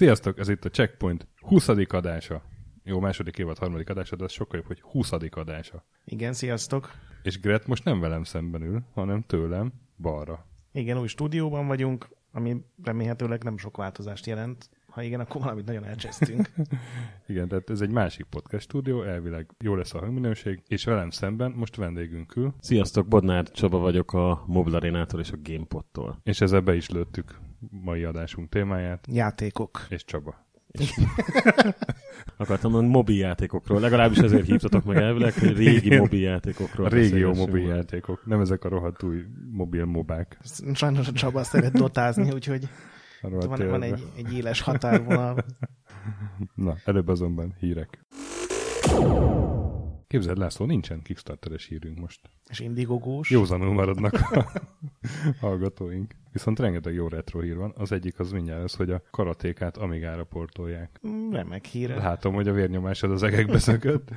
Sziasztok, ez itt a Checkpoint 20. adása. Jó, második évad, harmadik adása, de az sokkal jobb, hogy 20. adása. Igen, sziasztok. És Gret most nem velem szemben ül, hanem tőlem balra. Igen, új stúdióban vagyunk, ami remélhetőleg nem sok változást jelent. Ha igen, akkor valamit nagyon elcsesztünk. igen, tehát ez egy másik podcast stúdió, elvileg jó lesz a hangminőség, és velem szemben most vendégünk ül. Sziasztok, Bodnár Csaba vagyok a Mobile Arénától és a Gamepod-tól. És ezzel be is lőttük mai adásunk témáját. Játékok. És Csaba. Akartam mondani mobil játékokról, legalábbis ezért hívtatok meg elvileg, hogy régi mobil játékokról. A régi jó mobil játékok, nem ezek a rohadt új mobil mobák. Sajnos a Csaba szeret dotázni, úgyhogy van, van egy, egy éles határvonal. Na, előbb azonban hírek. Képzeld, László, nincsen Kickstarteres hírünk most. És indigogós. Józanul maradnak a hallgatóink. Viszont rengeteg jó retro hír van. Az egyik az mindjárt az, hogy a karatékát Amigára portolják. Remek híre. Látom, hogy a vérnyomásod az egekbe szökött.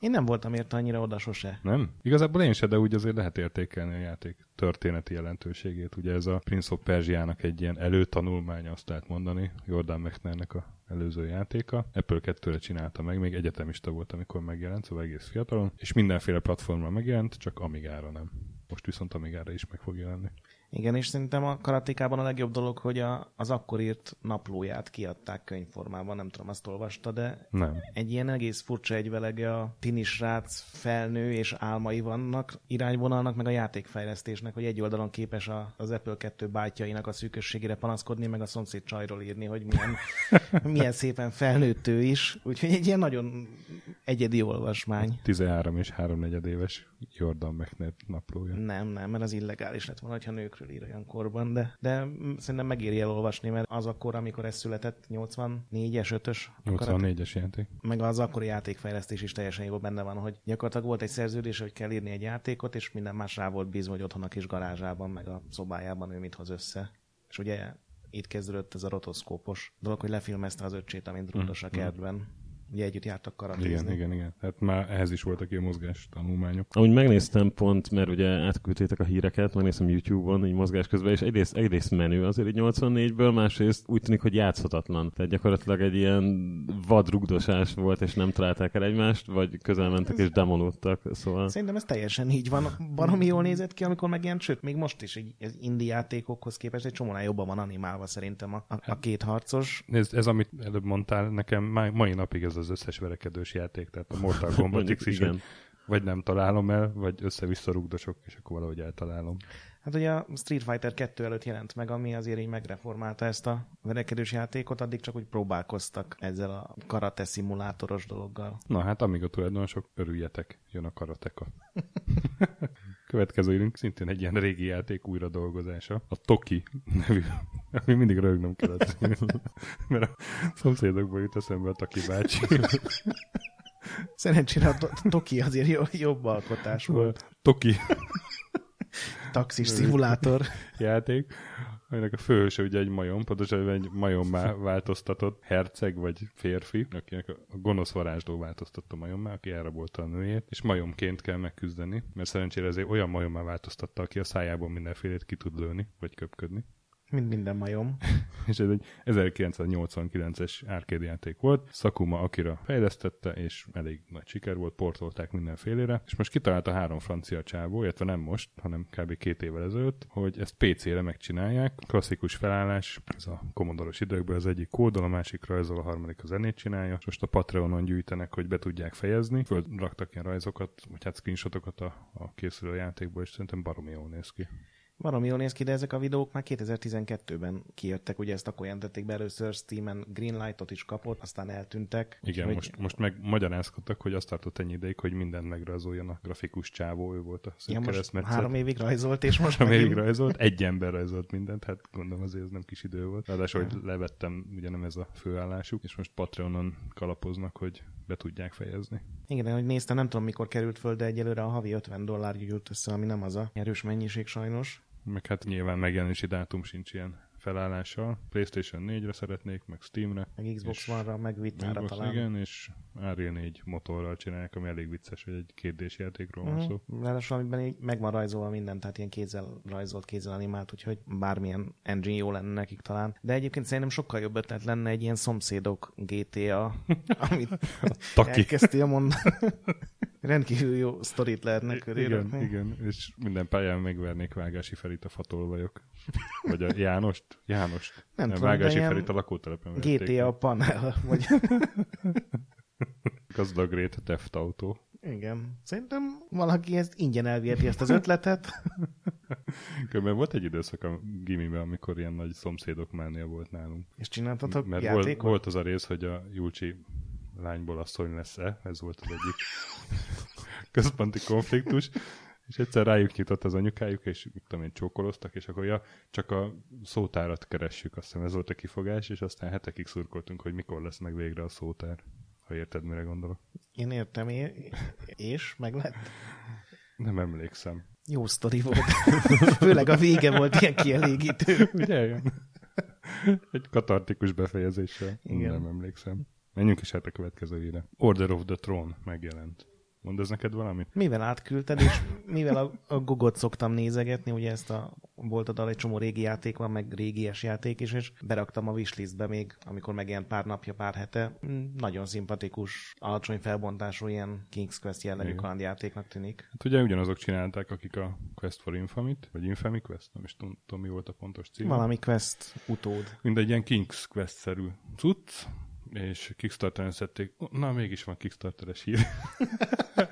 Én nem voltam érte annyira oda sose. Nem? Igazából én se, de úgy azért lehet értékelni a játék történeti jelentőségét. Ugye ez a Prince of Persia-nak egy ilyen előtanulmánya, azt lehet mondani, Jordan Mechnernek a előző játéka. Apple 2-re csinálta meg, még egyetemista volt, amikor megjelent, szóval egész fiatalon, és mindenféle platformra megjelent, csak Amigára nem. Most viszont Amigára is meg fog jelenni. Igen, és szerintem a karatékában a legjobb dolog, hogy a, az akkor írt naplóját kiadták könyvformában, nem tudom, azt olvasta, de nem. egy ilyen egész furcsa egyvelege a tinisrác felnő és álmai vannak irányvonalnak, meg a játékfejlesztésnek, hogy egy oldalon képes a, az Apple 2 bátyjainak a szűkösségére panaszkodni, meg a szomszéd csajról írni, hogy milyen, milyen szépen felnőtt ő is. Úgyhogy egy ilyen nagyon egyedi olvasmány. 13 és 3 éves Jordan Mechner naplója. Nem, nem, mert az illegális lett volna, ha nőkről ír olyan korban, de, de szerintem megéri elolvasni, mert az akkor, amikor ez született, 84-es, 5-ös. 84-es játék. Meg az akkori játékfejlesztés is teljesen jól benne van, hogy gyakorlatilag volt egy szerződés, hogy kell írni egy játékot, és minden más rá volt bízva, hogy otthon a kis garázsában, meg a szobájában ő mit hoz össze. És ugye itt kezdődött ez a rotoszkópos dolog, hogy lefilmezte az öccsét, amint rúdos a mm, mm. kertben ugye együtt jártak karatézni. Igen, igen, igen. Hát már ehhez is voltak ilyen mozgás tanulmányok. Ahogy megnéztem pont, mert ugye átküldtétek a híreket, megnéztem YouTube-on, így mozgás közben, és egyrészt, egyrészt menő azért egy 84-ből, másrészt úgy tűnik, hogy játszhatatlan. Tehát gyakorlatilag egy ilyen vadrugdosás volt, és nem találták el egymást, vagy közel mentek és demolódtak, szóval... Szerintem ez teljesen így van. Baromi jól nézett ki, amikor megjelent, sőt, még most is egy, egy indie játékokhoz képest egy csomónál jobban van animálva szerintem a, a, a két harcos. Nézd, ez, amit előbb mondtál, nekem mai napig ez az összes verekedős játék, tehát a Mortal Kombat X is, vagy, vagy nem találom el, vagy össze-vissza rugdosok, és akkor valahogy eltalálom. Hát ugye a Street Fighter 2 előtt jelent meg, ami azért így megreformálta ezt a verekedős játékot, addig csak úgy próbálkoztak ezzel a karate szimulátoros dologgal. Na hát, amíg a tulajdonosok, örüljetek, jön a karateka. Következő írunk szintén egy ilyen régi játék újra dolgozása. A Toki nevű, ami mindig rögnöm kellett. Mert a szomszédokból jut eszembe a Toki bácsi. Szerencsére a Toki azért jobb alkotás volt. Toki. Taxis szimulátor. Játék aminek a főhőse ugye egy majom, pontosan egy majommá változtatott herceg vagy férfi, akinek a gonosz varázsló változtatta majommá, aki elrabolta a nőjét, és majomként kell megküzdeni, mert szerencsére ezért olyan majommá változtatta, aki a szájából mindenfélét ki tud lőni, vagy köpködni. Mint minden majom. és ez egy 1989-es arcade játék volt. Sakuma Akira fejlesztette, és elég nagy siker volt, portolták mindenfélére. És most kitalálta három francia csávó, illetve nem most, hanem kb. két évvel ezelőtt, hogy ezt PC-re megcsinálják. Klasszikus felállás, ez a komodoros időkből az egyik kódol, a másik rajzol, a harmadik a zenét csinálja. Most a Patreonon gyűjtenek, hogy be tudják fejezni. Föl raktak ilyen rajzokat, vagy hát screenshotokat a, a készülő játékból, és szerintem baromi jól néz ki. Valami jól néz ki, de ezek a videók már 2012-ben kijöttek, ugye ezt akkor jelentették be először, Steam-en Greenlightot is kapott, aztán eltűntek. Igen, Úgyhogy- most, most meg magyarázkodtak, hogy azt tartott ennyi ideig, hogy mindent megrajzoljon a grafikus csávó, ő volt a Ja, most három évig rajzolt, és most Három évig rajzolt, egy ember rajzolt mindent, hát gondolom azért ez nem kis idő volt. Ráadásul, hogy levettem, ugye nem ez a főállásuk, és most Patreonon kalapoznak, hogy be tudják fejezni. Igen, hogy néztem, nem tudom mikor került föl, de egyelőre a havi 50 dollár jut össze, ami nem az a erős mennyiség sajnos. Meg hát nyilván megjelenési dátum sincs ilyen felállással. PlayStation 4-re szeretnék, meg Steamre. Meg Xbox One-ra, meg Vitára Xbox, talán. Igen, és Unreal 4 motorral csinálják, ami elég vicces, hogy egy kérdés játékról van szó. Uh-huh. Ráadásul amiben így meg van rajzolva minden, tehát ilyen kézzel rajzolt, kézzel animált, úgyhogy bármilyen engine jó lenne nekik talán. De egyébként szerintem sokkal jobb ötlet lenne egy ilyen szomszédok GTA, amit elkezdtél mondani. Rendkívül jó sztorit lehetne köré Igen, rakni. igen, és minden pályán megvernék Vágási Ferit a fatolvajok. Vagy a Jánost. Jánost. Nem tudom, Vágási Ferit a lakótelepen verték GTA panel, vagy Gazdag rét Theft Auto. igen. Szerintem valaki ezt ingyen elviheti ezt az ötletet. Körülbelül volt egy időszak a gimiben, amikor ilyen nagy szomszédok mánia volt nálunk. És csináltatok Mert volt, játékot? volt az a rész, hogy a Julcsi lányból asszony lesz-e, ez volt az egyik központi konfliktus, és egyszer rájuk nyitott az anyukájuk, és mit tudom én, csókoloztak, és akkor ja, csak a szótárat keressük, azt hiszem ez volt a kifogás, és aztán hetekig szurkoltunk, hogy mikor lesz meg végre a szótár, ha érted, mire gondolok. Én értem, é- és meg lett. Nem emlékszem. Jó sztori volt. Főleg a vége volt ilyen kielégítő. Ugye? Egy katartikus befejezéssel. Igen. Nem emlékszem. Menjünk is hát a következő híre. Order of the Throne megjelent. Mond ez neked valamit? Mivel átküldted, és mivel a, a Gogot szoktam nézegetni, ugye ezt a volt oda egy csomó régi játék van, meg régies játék is, és beraktam a wishlistbe még, amikor megjelent pár napja, pár hete. Mm, Nagyon szimpatikus, alacsony felbontású ilyen King's Quest jellegű Igen. kalandjátéknak tűnik. Hát ugye ugyanazok csinálták, akik a Quest for Infamy-t, vagy Infamy Quest, nem is tudom mi volt a pontos cím. Valami Quest utód. Mindegy ilyen King's Quest-szerű cucc, és Kickstarteren szedték, na mégis van Kickstarteres hír.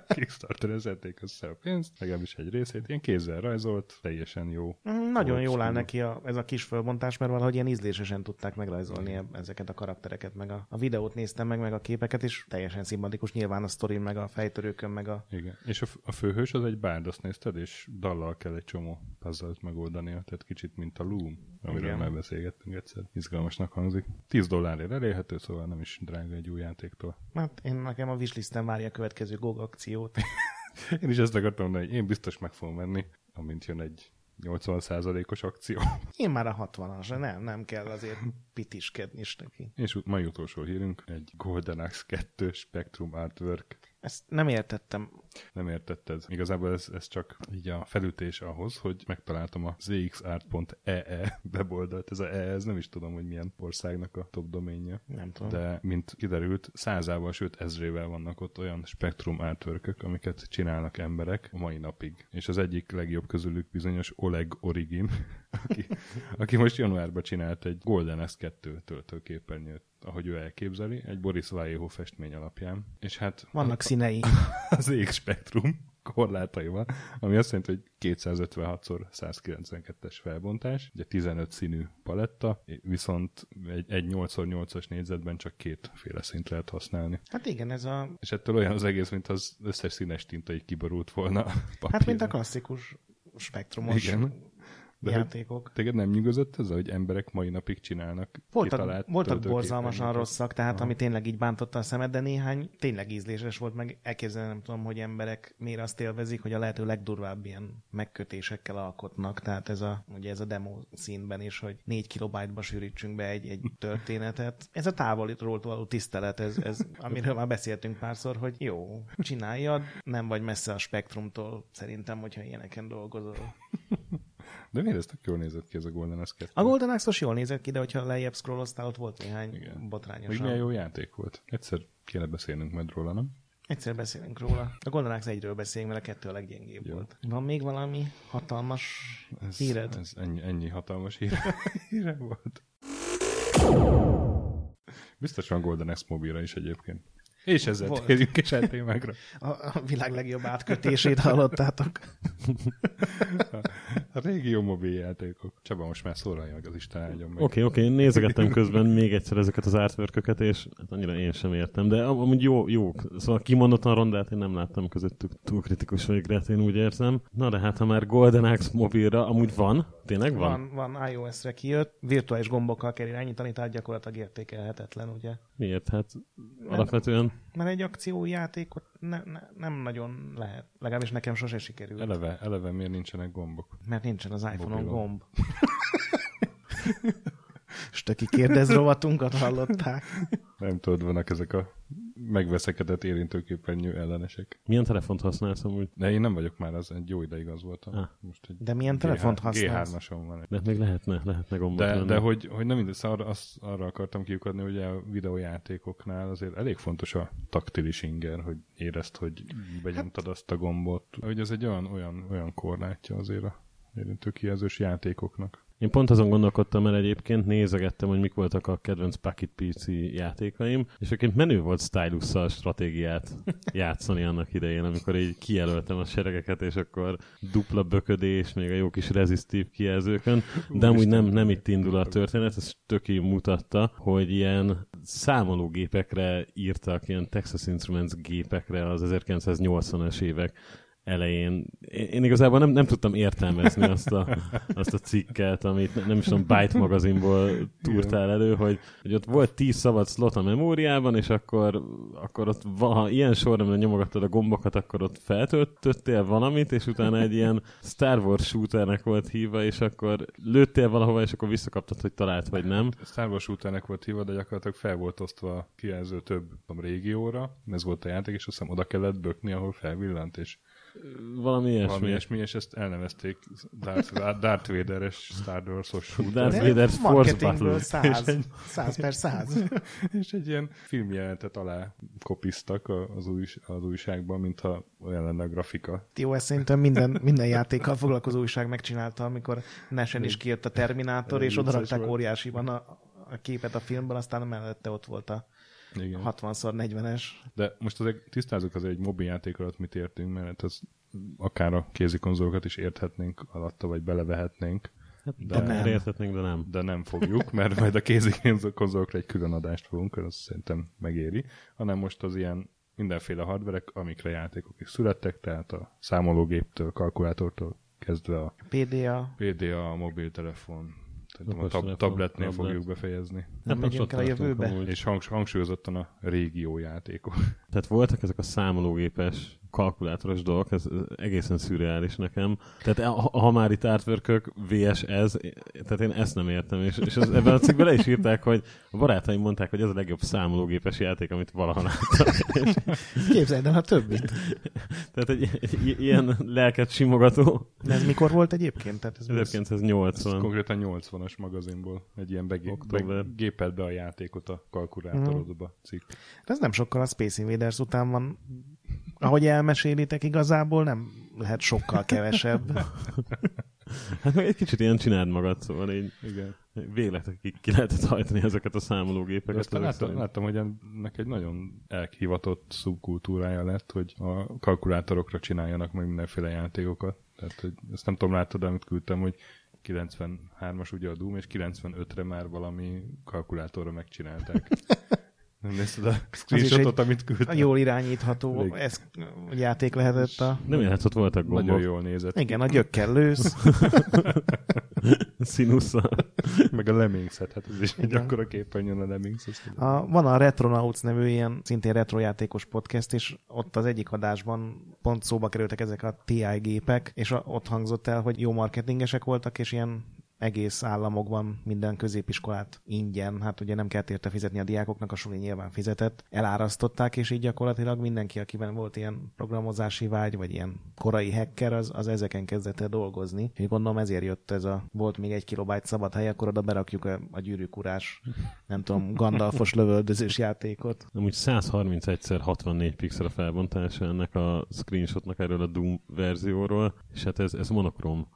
Kickstarteren szedték össze a pénzt, legalábbis egy részét, ilyen kézzel rajzolt, teljesen jó. Mm, Nagyon jól áll neki a, ez a kis fölbontás, mert valahogy ilyen ízlésesen tudták megrajzolni e- ezeket a karaktereket, meg a, a videót néztem meg, meg a képeket, és teljesen szimpatikus, nyilván a sztorin, meg a fejtörőkön, meg a... Igen. És a, a főhős az egy bárd, azt nézted, és dallal kell egy csomó puzzle megoldania, tehát kicsit mint a Loom, amiről Igen. már beszélgettünk egyszer. Izgalmasnak hangzik. 10 dollárért elérhető, szóval nem is drága egy új játéktól. Hát én nekem a wishlisten várja a következő GOG akciót. Én is ezt akartam mondani, hogy én biztos meg fogom venni, amint jön egy 80%-os akció. Én már a 60-as, nem, nem kell azért pitiskedni is neki. És mai utolsó hírünk, egy Golden Axe 2 Spectrum Artwork. Ezt nem értettem. Nem értetted. Igazából ez, ez csak így a felütés ahhoz, hogy megtaláltam a zxart.ee weboldalt. Ez a e, ez nem is tudom, hogy milyen országnak a top doménje. Nem tudom. De, mint kiderült, százával, sőt ezrével vannak ott olyan spektrum artwork amiket csinálnak emberek a mai napig. És az egyik legjobb közülük bizonyos Oleg Origin, aki, aki most januárban csinált egy Golden S2 töltőképernyőt, ahogy ő elképzeli, egy Boris Vallejo festmény alapján. És hát Vannak színei. az ég spektrum korlátaival, ami azt jelenti, hogy 256x192-es felbontás, ugye 15 színű paletta, viszont egy, egy 8x8-as négyzetben csak kétféle szint lehet használni. Hát igen, ez a... És ettől olyan az egész, mint az összes színes tinta így kiborult volna a Hát mint a klasszikus spektrumos Igen. De játékok. téged nem nyugodott ez, hogy emberek mai napig csinálnak Voltak, voltak borzalmasan rosszak, tehát ami tényleg így bántotta a szemed, de néhány tényleg ízléses volt, meg elképzelni nem tudom, hogy emberek miért azt élvezik, hogy a lehető legdurvább ilyen megkötésekkel alkotnak, tehát ez a, ugye ez a demo színben is, hogy 4 kilobájtba sűrítsünk be egy, egy történetet. Ez a távolról való tisztelet, ez, ez, amiről már beszéltünk párszor, hogy jó, csináljad, nem vagy messze a spektrumtól, szerintem, hogyha ilyeneken dolgozol. De miért ez tök jól nézett ki ez a Golden S2? A Golden Axe-os jól nézett ki, de hogyha lejjebb scrolloztál, ott volt néhány Igen. Még botrányosan. milyen jó játék volt. Egyszer kéne beszélnünk majd róla, nem? Egyszer beszélünk róla. A Golden Axe egyről beszélünk, mert a kettő a leggyengébb Jó. volt. Van még valami hatalmas Ez, híred? Ez ennyi, ennyi hatalmas híre, híre volt. Biztos van Golden X mobilra is egyébként. És ezzel Volt. térjünk is egy témákra. A, a világ legjobb átkötését hallottátok. A régió mobil játékok. Csaba, most már szólalja meg az Isten áldjon meg. Oké, oké, okay, nézegettem közben még egyszer ezeket az artwork és hát annyira én sem értem, de am- amúgy jó, jók. Szóval kimondottan rondát én nem láttam közöttük. Túl kritikus vagyok rá, én úgy érzem. Na de hát, ha már Golden Axe mobilra, amúgy van? Tényleg van? Van, van iOS-re kijött, virtuális gombokkal kell irányítani, tehát gyakorlatilag értékelhetetlen, ugye? Miért? Hát alapvetően Mert egy akciójátékot ne, ne, nem nagyon lehet. Legalábbis nekem sose sikerült. Eleve, eleve miért nincsenek gombok? Mert nincsen az iPhone-on gomb. Stöki kérdez rovatunkat hallották. Nem tudod, vannak ezek a megveszekedett érintőképernyő ellenesek. milyen telefont használsz amúgy? De én nem vagyok már, az egy jó ideig az voltam. Ah. Most egy De milyen telefont használsz? G3-ason van. De még lehetne, lehetne gombot De, venni. de hogy, hogy nem mindegy, szóval arra, azt, arra akartam kiukadni, hogy a videójátékoknál azért elég fontos a taktilis inger, hogy érezd, hogy benyomtad azt a gombot. Hogy ez egy olyan, olyan, olyan korlátja azért a érintőkijelzős játékoknak. Én pont azon gondolkodtam el egyébként, nézegettem, hogy mik voltak a kedvenc Pocket PC játékaim, és egyébként menő volt stylusszal stratégiát játszani annak idején, amikor így kijelöltem a seregeket, és akkor dupla böködés, még a jó kis rezisztív kijelzőkön, de amúgy nem, nem itt indul a történet, ez töké mutatta, hogy ilyen számológépekre írtak, ilyen Texas Instruments gépekre az 1980-as évek elején. Én, igazából nem, nem tudtam értelmezni azt a, azt a cikket, amit ne- nem is tudom, Byte magazinból túrtál elő, hogy, hogy ott volt 10 szabad slot a memóriában, és akkor, akkor ott, ha ilyen sorrendben nyomogattad a gombokat, akkor ott feltöltöttél valamit, és utána egy ilyen Star Wars shooternek volt hívva, és akkor lőttél valahova, és akkor visszakaptad, hogy talált, vagy nem. Star Wars utának volt hívva, de gyakorlatilag fel volt osztva a kijelző több régióra, ez volt a játék, és azt hiszem oda kellett bökni, ahol felvillant, és Valami ilyesmi. valami ilyesmi, és ezt elnevezték Darth, Darth Vader-es Star Wars-os. Darth De Vader's Force Battle. száz, száz per száz. és egy ilyen filmjelentet alá kopiztak az, új, az újságban, mintha olyan lenne a grafika. Jó, ezt szerintem minden, minden játékkal foglalkozó újság megcsinálta, amikor Nesen is kijött a Terminátor, és odarakták óriásiban a, a képet a filmből, aztán mellette ott volt a Igen. 60x40-es. De most azért tisztázzuk azért, hogy mobiljáték alatt mit értünk, mert az akár a kézikonzolokat is érthetnénk alatta, vagy belevehetnénk, Hát, De de nem. értetnénk, de nem. de nem fogjuk, mert majd a kézikonzolokra egy külön adást fogunk, az szerintem megéri, hanem most az ilyen mindenféle hardverek, amikre játékok is születtek, tehát a számológéptől, kalkulátortól kezdve a PDA, PDA, a mobiltelefon, tehát a tab- tabletnél tablet. fogjuk befejezni. nem megyünk el a jövőbe. amúgy. És hangs- hangsúlyozottan a régiójátékok. Tehát voltak ezek a számológépes kalkulátoros dolgok, ez ez egészen szürreális nekem. Tehát ha, ha már itt artwork VS ez, tehát én ezt nem értem, és, és az, ebben a cikkben le is írták, hogy a barátaim mondták, hogy ez a legjobb számológépes játék, amit valaha láttak. És, Képzeld el a többit. tehát egy, egy, ilyen lelket simogató De ez mikor volt egyébként? Tehát ez, ez 1980. Konkrétan 80-as magazinból egy ilyen begé- Október. begépelt be a játékot a kalkulátorodba cikk. ez nem sokkal a Space Invaders után van. Ahogy elmesélitek, igazából nem lehet sokkal kevesebb. Hát meg egy kicsit ilyen csináld magad, szóval így Igen. ki, lehetett hajtani ezeket a számológépeket. aztán láttam, szerint. láttam, hogy ennek egy nagyon elhivatott szubkultúrája lett, hogy a kalkulátorokra csináljanak meg mindenféle játékokat. Tehát, hogy ezt nem tudom, láttad, amit küldtem, hogy 93-as ugye a Doom, és 95-re már valami kalkulátorra megcsinálták. Nem nézted a screenshotot, amit A küldtem? jól irányítható ez játék lehetett a... Nem játszott, voltak gombok. Nagyon jól nézett. Igen, a gyökkel lősz. Színusszal. Meg a Lemmingset, hát ez is egy Igen. akkora képernyőn a Lemmings. A, van a Retronauts nevű ilyen szintén retrojátékos podcast, és ott az egyik adásban pont szóba kerültek ezek a TI gépek, és a, ott hangzott el, hogy jó marketingesek voltak, és ilyen egész államokban minden középiskolát ingyen, hát ugye nem kellett érte fizetni a diákoknak, a suli nyilván fizetett, elárasztották, és így gyakorlatilag mindenki, akiben volt ilyen programozási vágy, vagy ilyen korai hacker, az, az ezeken kezdett el dolgozni. És gondolom ezért jött ez a, volt még egy kilobájt szabad hely, akkor oda berakjuk a, a gyűrűkurás, nem tudom, Gandalfos lövöldözős játékot. Amúgy 131x64 pixel a felbontása ennek a screenshotnak erről a Doom verzióról, és hát ez, ez monokrom.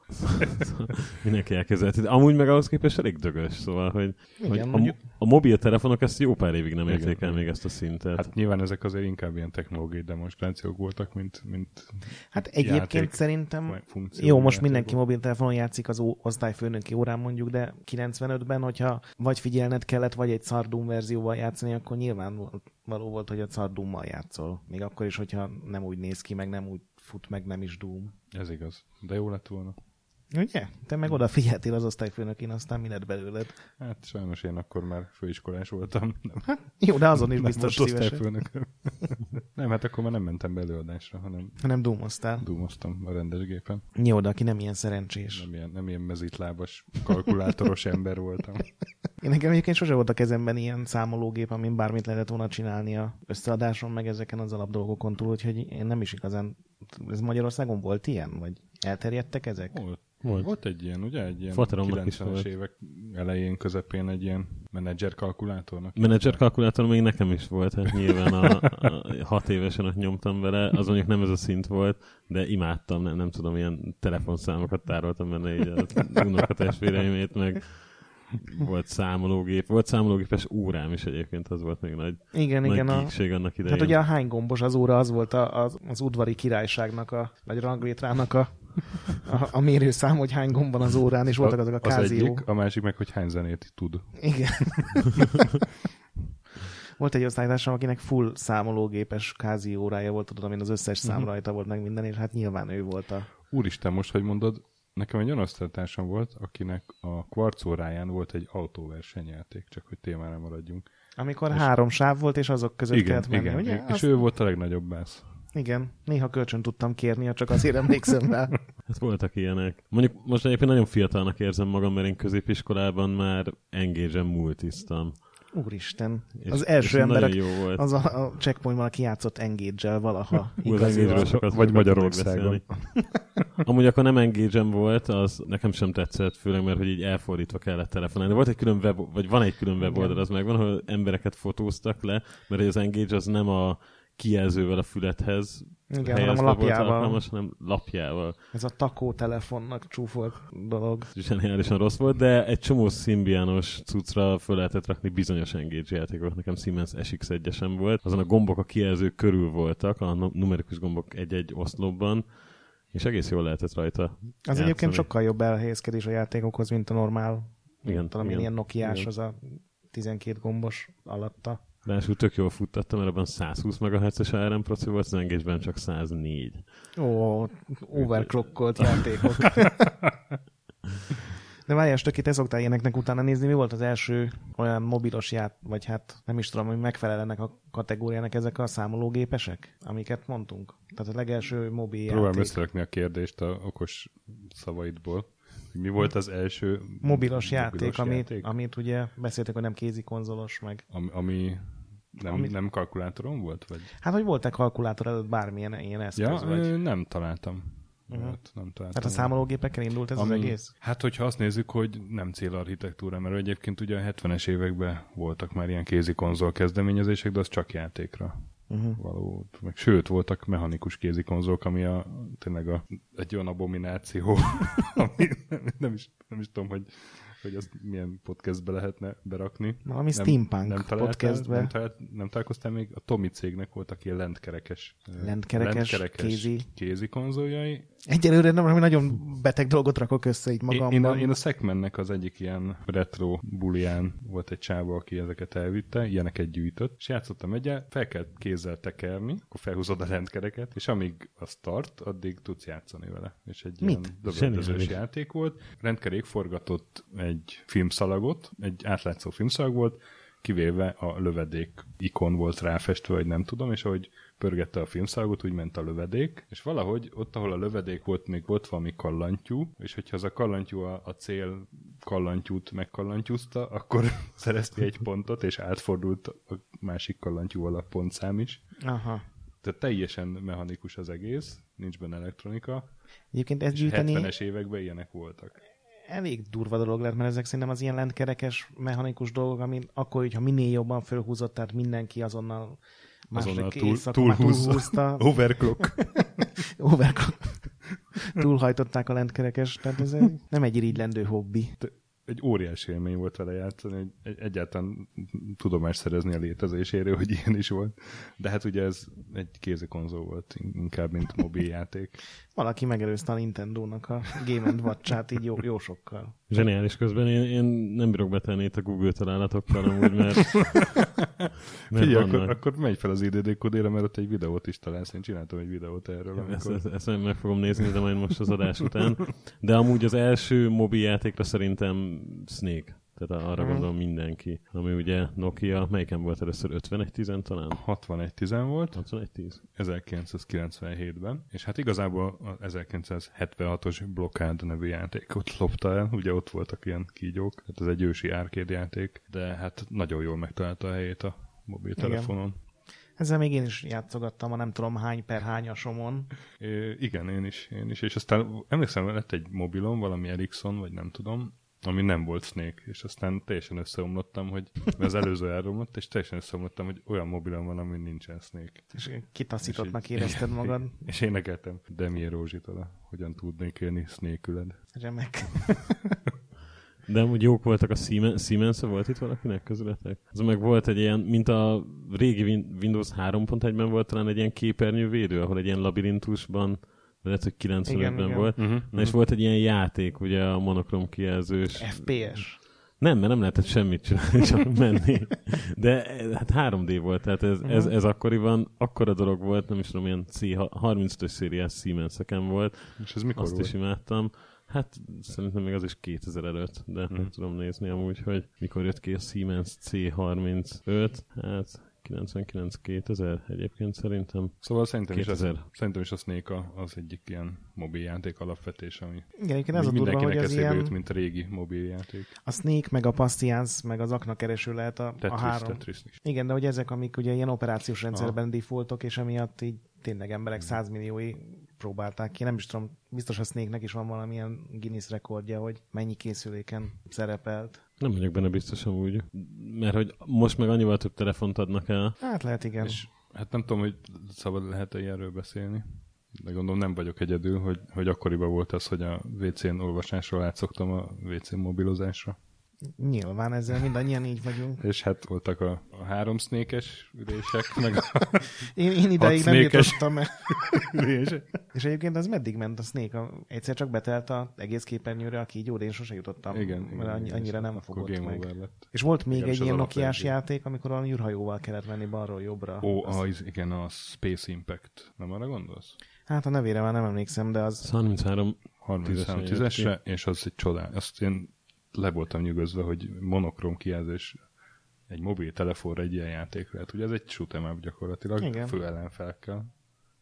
Mindenki elkezd Tehát amúgy meg ahhoz képest elég dögös, szóval, hogy, Igen, hogy a, mondjuk- a mobiltelefonok ezt jó pár évig nem érték el még ezt a szintet. Hát nyilván ezek azért inkább ilyen technológiai demonstrációk voltak, mint, mint Hát egyébként játék, szerintem. Jó, most mindenki mobiltelefonon játszik az osztályfőnöki órán mondjuk, de 95-ben, hogyha vagy figyelned kellett, vagy egy Sardum verzióval játszani, akkor nyilván való volt, hogy a Sardummal játszol. Még akkor is, hogyha nem úgy néz ki, meg nem úgy fut, meg nem is Doom. Ez igaz. De jó lett volna. Ugye? Te meg odafigyeltél az osztályfőnökén, aztán mi lett belőled? Hát sajnos én akkor már főiskolás voltam. Nem, Jó, de azon is biztos szívesen. nem, hát akkor már nem mentem be előadásra, hanem Nem Doomoztál. dumoztam a rendes gépen. Jó, de aki nem ilyen szerencsés. Nem ilyen, nem ilyen mezitlábas, kalkulátoros ember voltam. Én nekem egyébként sose volt a kezemben ilyen számológép, amin bármit lehetett volna csinálni a összeadáson, meg ezeken az alapdolgokon túl, úgyhogy én nem is igazán... Ez Magyarországon volt ilyen? Vagy elterjedtek ezek? Volt. Volt. Volt egy ilyen, ugye? Egy ilyen Fateromnak is 90-es volt. évek elején, közepén egy ilyen menedzser kalkulátornak. Menedzser kalkulátor még nekem is volt, hát nyilván a, a hat évesen ott nyomtam vele, az mondjuk nem ez a szint volt, de imádtam, nem, nem tudom, ilyen telefonszámokat tároltam benne így az unokatestvéreimét, meg volt számológép, volt számológépes órám is egyébként, az volt még nagy, Igen, nagy igen. A... annak idején. Hát ugye a hány gombos az óra, az volt a, az, az udvari királyságnak, a, vagy ranglétrának a, a, a mérőszám, hogy hány gomb van az órán, és voltak azok a az kázió. egyik, a másik meg, hogy hány zenét tud. Igen. volt egy osztálytársam, akinek full számológépes kázi órája volt, tudom én, az összes szám Mhm. rajta volt meg minden, és hát nyilván ő volt a... Úristen, most, hogy mondod, nekem egy olyan osztálytársam volt, akinek a kvarc óráján volt egy autóversenyjáték, csak hogy témára maradjunk. Amikor három sáv volt, és azok között Igen, kellett menni, igen, ugye? és Azt, ő volt a legnagyobb bász. Igen, néha kölcsön tudtam kérni, csak azért emlékszem rá. Hát voltak ilyenek. Mondjuk most egyébként nagyon fiatalnak érzem magam, mert én középiskolában már engage-en multiztam. Úristen, És- az első ember, nagyon aki- jó volt. az a, a checkpointban, aki játszott engage valaha. Hú, az igazival. engage-ről sokat Vagy Magyarországon. Amúgy akkor nem engage volt, az nekem sem tetszett, főleg mert hogy így elfordítva kellett telefonálni. Volt egy külön web, vagy van egy külön weboldal, az megvan, ahol embereket fotóztak le, mert hogy az engage az nem a kijelzővel a fülethez Igen, hanem a volt lapjával. alkalmas, hanem lapjával. Ez a takó telefonnak csúfolt dolog. zseniálisan rossz volt, de egy csomó szimbiános cuccra föl lehetett rakni bizonyos engage játékot. Nekem Siemens SX1-esem volt. Azon a gombok a kijelzők körül voltak, a nu- numerikus gombok egy-egy oszlopban, és egész jól lehetett rajta Az játszani. egyébként sokkal jobb elhelyezkedés a játékokhoz, mint a normál. Igen, Talán igen. ilyen Nokiás, Igen. az a 12 gombos alatta. Ráadásul tök jól futtatta, mert abban 120 MHz-es ARM proci volt, az engage csak 104. Ó, overclockolt játékok. De várjál, Stöki, te szoktál ilyeneknek utána nézni, mi volt az első olyan mobilos ját, vagy hát nem is tudom, hogy megfelelnek a kategóriának ezek a számológépesek, amiket mondtunk? Tehát a legelső mobil Próbálom játék. összerakni a kérdést a okos szavaidból. Mi volt az első Mobilos játék, mobilos amit, játék? amit ugye beszéltek, hogy nem kézi konzolos, meg Ami, ami nem, Amit- nem kalkulátoron volt? Vagy? hát, hogy volt-e kalkulátor előtt bármilyen ilyen eszköz, Ja, vagy... nem találtam. Hát, nem találtam. Tehát a számológépekkel indult ez az egész? Hát, hogyha azt nézzük, hogy nem célarchitektúra, mert egyébként ugye a 70-es években voltak már ilyen kézi konzol kezdeményezések, de az csak játékra Uh-huh. való. Meg, sőt, voltak mechanikus kézi konzolok, ami a, tényleg a, egy olyan abomináció, ami nem, nem, is, nem is tudom, hogy, hogy azt milyen podcastbe lehetne berakni. Valami steampunk találtál- podcastbe. Nem, talált, nem találkoztál még? A Tomi cégnek voltak ilyen lentkerekes, ö, Lentkerekes kézi. kézi konzoljai, Egyelőre nem, valami nagyon beteg dolgot rakok össze így magamban. én, a, én a Szekmennek az egyik ilyen retro bulián volt egy csávó, aki ezeket elvitte, ilyeneket gyűjtött, és játszottam egyel, fel kell kézzel tekerni, akkor felhúzod a rendkereket, és amíg az tart, addig tudsz játszani vele. És egy Mit? ilyen lövöldözős játék volt. Rendkerék forgatott egy filmszalagot, egy átlátszó filmszalag volt, kivéve a lövedék ikon volt ráfestve, vagy nem tudom, és ahogy pörgette a filmszalagot, úgy ment a lövedék, és valahogy ott, ahol a lövedék volt, még volt valami kallantyú, és hogyha az a kallantyú a, a cél kallantyút megkallantyúzta, akkor szerezti egy pontot, és átfordult a másik kallantyúval a pontszám is. Aha. Tehát teljesen mechanikus az egész, nincs benne elektronika. Egyébként ezt gyűjteni 70-es években ilyenek voltak. Elég durva dolog lett, mert ezek szerintem az ilyen lentkerekes, mechanikus dolgok, ami akkor, hogyha minél jobban fölhúzott, tehát mindenki azonnal Azonnal túl, éjszaka már túlhúzza. túlhúzta. Overclock. Overclock. túlhajtották a lentkerekes, tehát ez nem egy irigylendő hobbi. Egy óriási élmény volt vele játszani, egy, egy, egyáltalán tudomást szerezni a létezéséről, hogy ilyen is volt. De hát ugye ez egy kézikonzol volt inkább, mint mobiljáték. Valaki megelőzte a Nintendo-nak a Game watch így jó, jó sokkal. Zseniális közben én, én nem bírok betenni itt a Google találatokkal amúgy, mert... Figyelj, akkor, akkor menj fel az IDD kodére, mert ott egy videót is találsz. Én csináltam egy videót erről. Ja, amikor... ezt, ezt, ezt, meg fogom nézni, de majd most az adás után. De amúgy az első mobiljátékra szerintem Snake. Tehát arra mm. gondolom mindenki. Ami ugye Nokia, melyiken volt először 5110 talán? 6110 volt. 6110. 1997-ben. És hát igazából a 1976-os Blockade nevű játékot lopta el. Ugye ott voltak ilyen kígyók. Tehát ez egy ősi árkéd játék. De hát nagyon jól megtalálta a helyét a mobiltelefonon. Igen. Ezzel még én is játszogattam a nem tudom hány per hányasomon. É, igen, én is, én is. És aztán emlékszem, lett egy mobilom, valami Ericsson, vagy nem tudom, ami nem volt Snake, és aztán teljesen összeomlottam, hogy az előző elromlott, és teljesen összeomlottam, hogy olyan mobilom van, ami nincsen Snake. És kitaszítottnak érezted magad. És énekeltem Demi Rózsitól, hogyan tudnék élni Snake-üled. Remek. De amúgy jók voltak a Siemens, siemens volt itt valakinek közületek? Az meg volt egy ilyen, mint a régi Windows 3.1-ben volt talán egy ilyen képernyővédő, ahol egy ilyen labirintusban lehet, hogy 95-ben volt. Uh-huh, uh-huh. és volt egy ilyen játék, ugye a monokrom kijelzős. FPS. Nem, mert nem lehetett semmit csinálni, csak menni. De hát 3D volt, tehát ez, uh-huh. ez, ez akkoriban akkora dolog volt, nem is tudom, ilyen C35-ös szériás siemens volt. És ez mikor Azt volt? is imádtam. Hát szerintem még az is 2000 előtt, de uh-huh. nem tudom nézni amúgy, hogy mikor jött ki a Siemens C35. Hát 99-2000 egyébként szerintem. Szóval szerintem 2000. is, az, szerintem is a Snake az egyik ilyen mobiljáték alapvetés, ami Igen, ez a durva, hogy az ilyen... jut, mint a régi mobiljáték. A Snake, meg a Pastians, meg az Akna kereső lehet a, Tetris, a három. Tetris is. Igen, de hogy ezek, amik ugye ilyen operációs rendszerben ah. defaultok, és emiatt így tényleg emberek százmilliói próbálták ki. Nem is tudom, biztos a Snake-nek is van valamilyen Guinness rekordja, hogy mennyi készüléken szerepelt. Nem vagyok benne biztosan úgy, mert hogy most meg annyival több telefont adnak el. Hát lehet, igen. És hát nem tudom, hogy szabad lehet-e ilyenről beszélni. De gondolom nem vagyok egyedül, hogy, hogy akkoriban volt az, hogy a WC-n olvasásról átszoktam a WC-n mobilozásra. Nyilván ezzel mindannyian így vagyunk. És hát voltak a, a három sznékes ülések, meg a én, én ideig nem jutottam el. és egyébként az meddig ment a snake? Egyszer csak betelt az egész képernyőre a kígyó, de én sose jutottam. Igen, mert igen, annyi, annyira nem fogott meg. Lett. És volt még igen, egy ilyen nokiás játék, amikor a űrhajóval kellett menni balról jobbra. Ó, az... az, igen, a Space Impact. Nem arra gondolsz? Hát a nevére már nem emlékszem, de az... 33 33 10-esre, és az egy csodál. Azt én le voltam nyugodva, hogy monokrom kijelzés egy mobiltelefonra egy ilyen játék lehet. Ugye ez egy shoot'em gyakorlatilag, Igen. fő ellenfelekkel.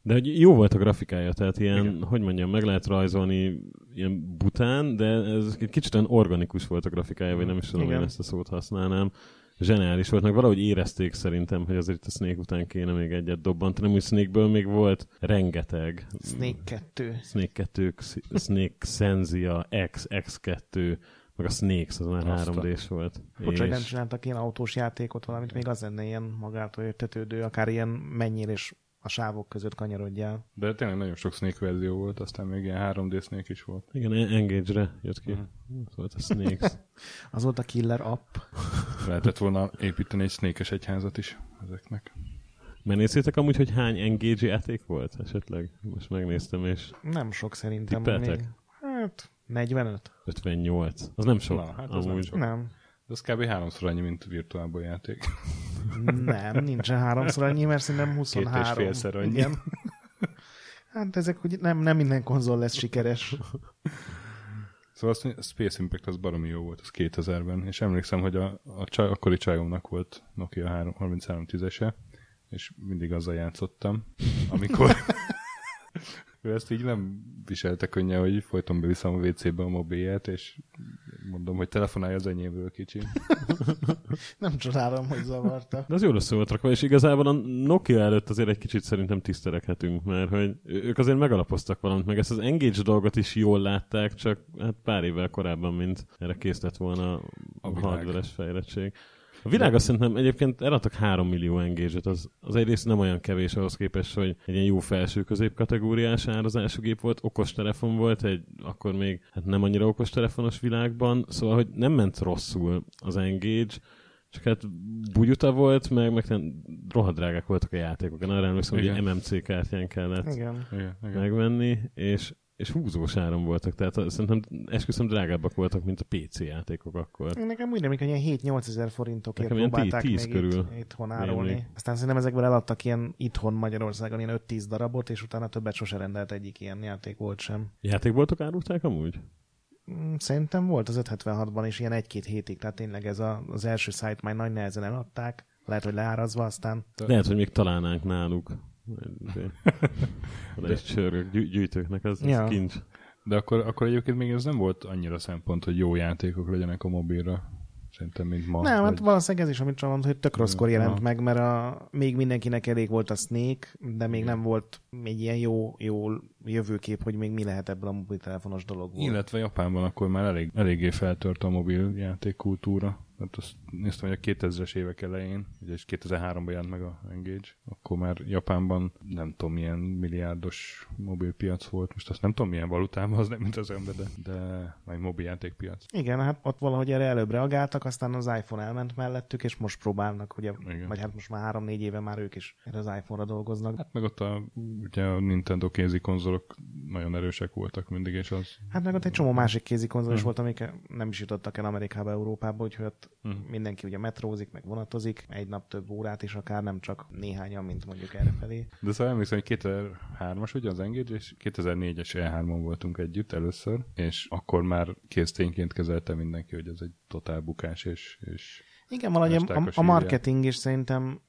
De hogy jó volt a grafikája, tehát ilyen, Igen. hogy mondjam, meg lehet rajzolni ilyen bután, de ez egy kicsit olyan organikus volt a grafikája, vagy nem is tudom, hogy ezt a szót használnám. Zseniális volt, meg valahogy érezték szerintem, hogy azért a Snake után kéne még egyet dobbantani, hogy Snake-ből még volt rengeteg. Snake 2. Snake 2, Snake Senzia, X, X2, meg a Snakes, az már 3D-s volt. Bocs, és... nem csináltak ilyen autós játékot, valamit még az lenne ilyen magától értetődő, akár ilyen mennyire és a sávok között kanyarodjál. De tényleg nagyon sok Snake verzió volt, aztán még ilyen 3D Snake is volt. Igen, Engage-re jött ki. Uh-huh. Volt a Snakes. az volt a killer app. Lehetett volna építeni egy snake egyházat is ezeknek. Megnéztétek amúgy, hogy hány Engage játék volt esetleg? Most megnéztem, és... Nem sok szerintem. Tippeltek? Még. Hát 45? 58. Az nem sok. Na, hát az amúgy. nem sok. Nem. De az kb. háromszor annyi, mint virtuálból játék. Nem, nincsen háromszor annyi, mert szerintem 23. Két és félszer annyi. Igen. Hát ezek hogy nem, nem minden konzol lesz sikeres. Szóval a Space Impact az baromi jó volt, az 2000-ben, és emlékszem, hogy a, a csaj, akkori csajomnak volt Nokia 3310-ese, és mindig azzal játszottam, amikor ő ezt így nem viselte könnyen, hogy folyton beviszem a WC-be a mobilját, és mondom, hogy telefonálj az enyémről kicsi. nem csodálom, hogy zavarta. De az jól össze volt rakva, és igazából a Nokia előtt azért egy kicsit szerintem tiszteleghetünk, mert hogy ők azért megalapoztak valamit, meg ezt az Engage dolgot is jól látták, csak hát pár évvel korábban, mint erre kész lett volna a, a hardveres fejlettség. A világ azt szerintem egyébként eladtak 3 millió engage az, az egyrészt nem olyan kevés ahhoz képest, hogy egy ilyen jó felső közép kategóriás árazású gép volt, okos telefon volt, egy akkor még hát nem annyira okos telefonos világban, szóval, hogy nem ment rosszul az engage, csak hát bugyuta volt, meg, meg rohadt drágák voltak a játékok. Én arra emlékszem, hogy MMC kártyán kellett Igen. Igen, igen. megvenni, és, és húzós áron voltak, tehát szerintem esküszöm drágábbak voltak, mint a PC játékok akkor. Nekem úgy remélem, hogy ilyen 7-8 ezer forintokért Nekem próbálták 10 még körül itt, itthon árulni. rémlik. Aztán szerintem ezekből eladtak ilyen itthon Magyarországon ilyen 5-10 darabot, és utána többet sose rendelt egyik ilyen játék volt sem. Játékboltok árulták amúgy? Mm, Szerintem volt az 576-ban is ilyen egy-két hétig, tehát tényleg ez a, az első szájt már nagy nehezen eladták, lehet, hogy leárazva, aztán Lehet, hogy még találnánk náluk. Oda is csörgök, gyű- gyűjtőknek, az, az Ja. kincs. De akkor, akkor egyébként még ez nem volt annyira szempont, hogy jó játékok legyenek a mobilra. Szerintem, mint ma. Nem, hát vagy... valószínűleg ez is, amit csak mondta, hogy tök rosszkor jelent Ja. meg, mert a, még mindenkinek elég volt a Snake, de még nem volt egy ilyen jó, jó jövőkép, hogy még mi lehet ebből a mobiltelefonos dologból. Illetve Japánban akkor már elég, eléggé feltört a mobil játékkultúra. Hát azt néztem, hogy a 2000-es évek elején, ugye és 2003-ban jelent meg a Engage, akkor már Japánban nem tudom milyen milliárdos mobilpiac volt. Most azt nem tudom milyen valutában, az nem mint az ember, de, de majd mobiljátékpiac. Igen, hát ott valahogy erre előbb reagáltak, aztán az iPhone elment mellettük, és most próbálnak, ugye, Igen. vagy hát most már három-négy éve már ők is erre az iPhone-ra dolgoznak. Hát meg ott a, ugye a Nintendo kézi konzolok nagyon erősek voltak mindig, és az Hát meg ott egy csomó másik kézi konzol is volt, amik nem is jutottak el Amerikába, Európába, úgyhogy ott Hm. mindenki ugye metrózik, meg vonatozik, egy nap több órát is akár, nem csak néhányan, mint mondjuk errefelé. De szóval emlékszem, hogy 2003-as ugye az Engage, és 2004-es E3-on voltunk együtt először, és akkor már késztényként kezelte mindenki, hogy ez egy totál bukás, és, és Igen, valahogy a, a marketing is szerintem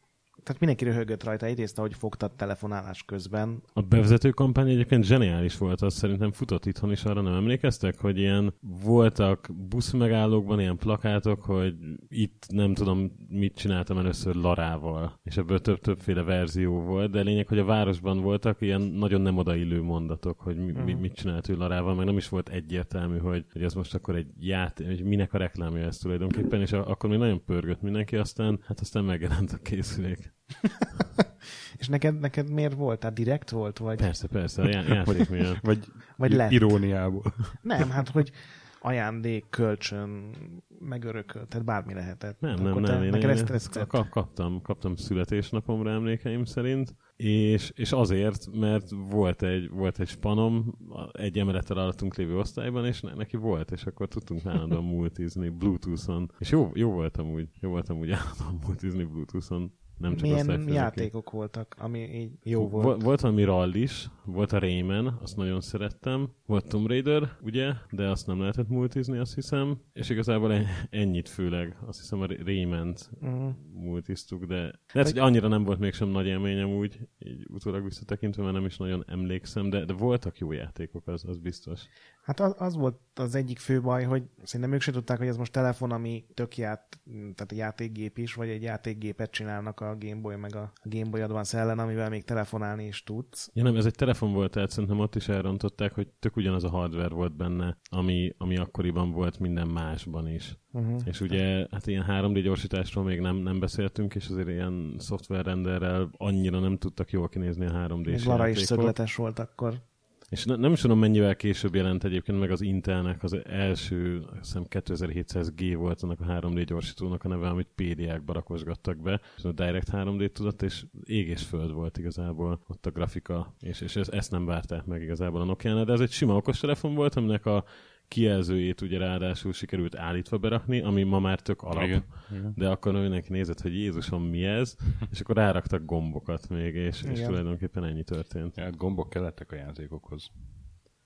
tehát mindenki röhögött rajta, egyrészt, ahogy fogtad telefonálás közben. A bevezető kampány egyébként zseniális volt, az szerintem futott itthon is, arra nem emlékeztek, hogy ilyen voltak buszmegállókban ilyen plakátok, hogy itt nem tudom, mit csináltam először Larával, és ebből több-többféle verzió volt, de lényeg, hogy a városban voltak ilyen nagyon nem odaillő mondatok, hogy mi, mi, mit csinált ő Larával, meg nem is volt egyértelmű, hogy, hogy ez most akkor egy játék, hogy minek a reklámja ez tulajdonképpen, és a, akkor még nagyon pörgött mindenki, aztán, hát aztán megjelent a készülék. És neked, neked miért volt? Tehát direkt volt? Vagy, Persze, persze, a já- játék miatt. vagy, vagy lett? iróniából. Nem, hát hogy ajándék, kölcsön, megörökölt, tehát bármi lehetett. Nem, Akkor nem, te, nem. Én, neked én, ezt tetszett? kap, kaptam, kaptam születésnapomra emlékeim szerint, és, és azért, mert volt egy, volt egy spanom egy emelettel alattunk lévő osztályban, és ne, neki volt, és akkor tudtunk állandóan multizni Bluetooth-on. És jó, jó voltam úgy, jó voltam úgy állandóan multizni Bluetooth-on. Nem csak Milyen játékok voltak, ami így jó volt? Volt, volt valami rallis, volt a Rayman, azt nagyon szerettem. Volt Tomb Raider, ugye, de azt nem lehetett multizni, azt hiszem. És igazából en- ennyit főleg, azt hiszem a Rayman-t Mhm. multiztuk, de lehet, hogy annyira nem volt mégsem nagy élményem úgy, így utólag visszatekintve, mert nem is nagyon emlékszem, de, de voltak jó játékok, az, az biztos. Hát az, az volt az egyik fő baj, hogy szerintem ők se tudták, hogy ez most telefon, ami tök ját, tehát játékgép is, vagy egy játékgépet csinálnak a Game Boy meg a Game Boy Advance ellen, amivel még telefonálni is tudsz. Ja nem, ez egy telefon volt, tehát szerintem ott is elrontották, hogy tök ugyanaz a hardware volt benne, ami, ami akkoriban volt minden másban is. Uh-huh. És ugye, hát ilyen 3D gyorsításról még nem, nem beszéltünk, és azért ilyen szoftverrenderrel annyira nem tudtak jól kinézni a 3D-s Még Lara is szögletes volt akkor. És ne, nem is tudom, mennyivel később jelent egyébként meg az Intelnek az első, hiszem 2700G volt annak a 3D gyorsítónak a neve, amit PDA-kba rakosgattak be, és a Direct 3D tudott, és ég és föld volt igazából ott a grafika, és, és ezt, nem várták meg igazából a nokia de ez egy sima okostelefon volt, aminek a kijelzőjét ugye ráadásul sikerült állítva berakni, ami ma már tök alap. Igen, igen. De akkor mindenki nézett, hogy Jézusom mi ez, és akkor ráraktak gombokat még, és, és Igen. tulajdonképpen ennyi történt. Ja, Hát gombok kellettek a játékokhoz.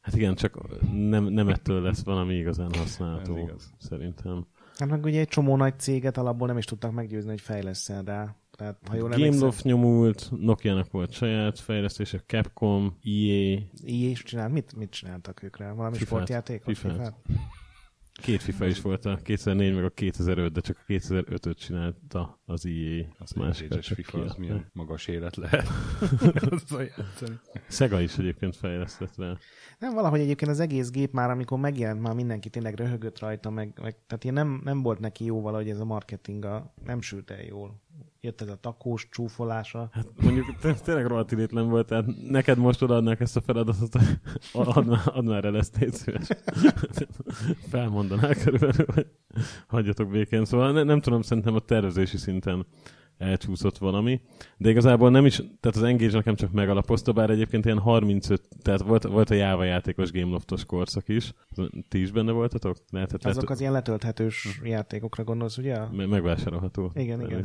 Hát igen, csak nem, nem ettől lesz valami igazán Ez használható, igaz. szerintem. Hát meg ugye egy csomó nagy céget alapból nem is tudtak meggyőzni, hogy fejleszten rá. Tehát, ha jól Gameloft nyomult, Nokia-nak volt saját fejlesztése, Capcom, EA, EA is csinált. Mit, mit csináltak ők rá? Valami Fifát. sportjátékot? Fifát? Két FIFA is volt a 2004 meg a 2005, de csak a 2005-öt csinálta az EA. Az másik FIFA az milyen magas élet lehet. Sega is egyébként fejlesztett rá. Nem, valahogy egyébként az egész gép már, amikor megjelent, már mindenki tényleg röhögött rajta, meg, meg tehát ilyen nem, nem volt neki jó valahogy ez a marketing, nem sült el jól jött ez a takós csúfolása. Hát mondjuk tényleg rohadt volt, tehát neked most odaadnák ezt a feladatot, add már, add már el ezt, légy körülbelül, hogy hagyjatok békén. Szóval ne, nem tudom, szerintem a tervezési szinten elcsúszott valami, de igazából nem is, tehát az Engage nekem csak megalapozta, bár egyébként ilyen 35, tehát volt, volt a Java játékos Gameloftos korszak is. Ti is benne voltatok? Lehetett, Azok az ilyen letölthetős játékokra gondolsz, ugye? Me- megvásárolható. Igen, igen.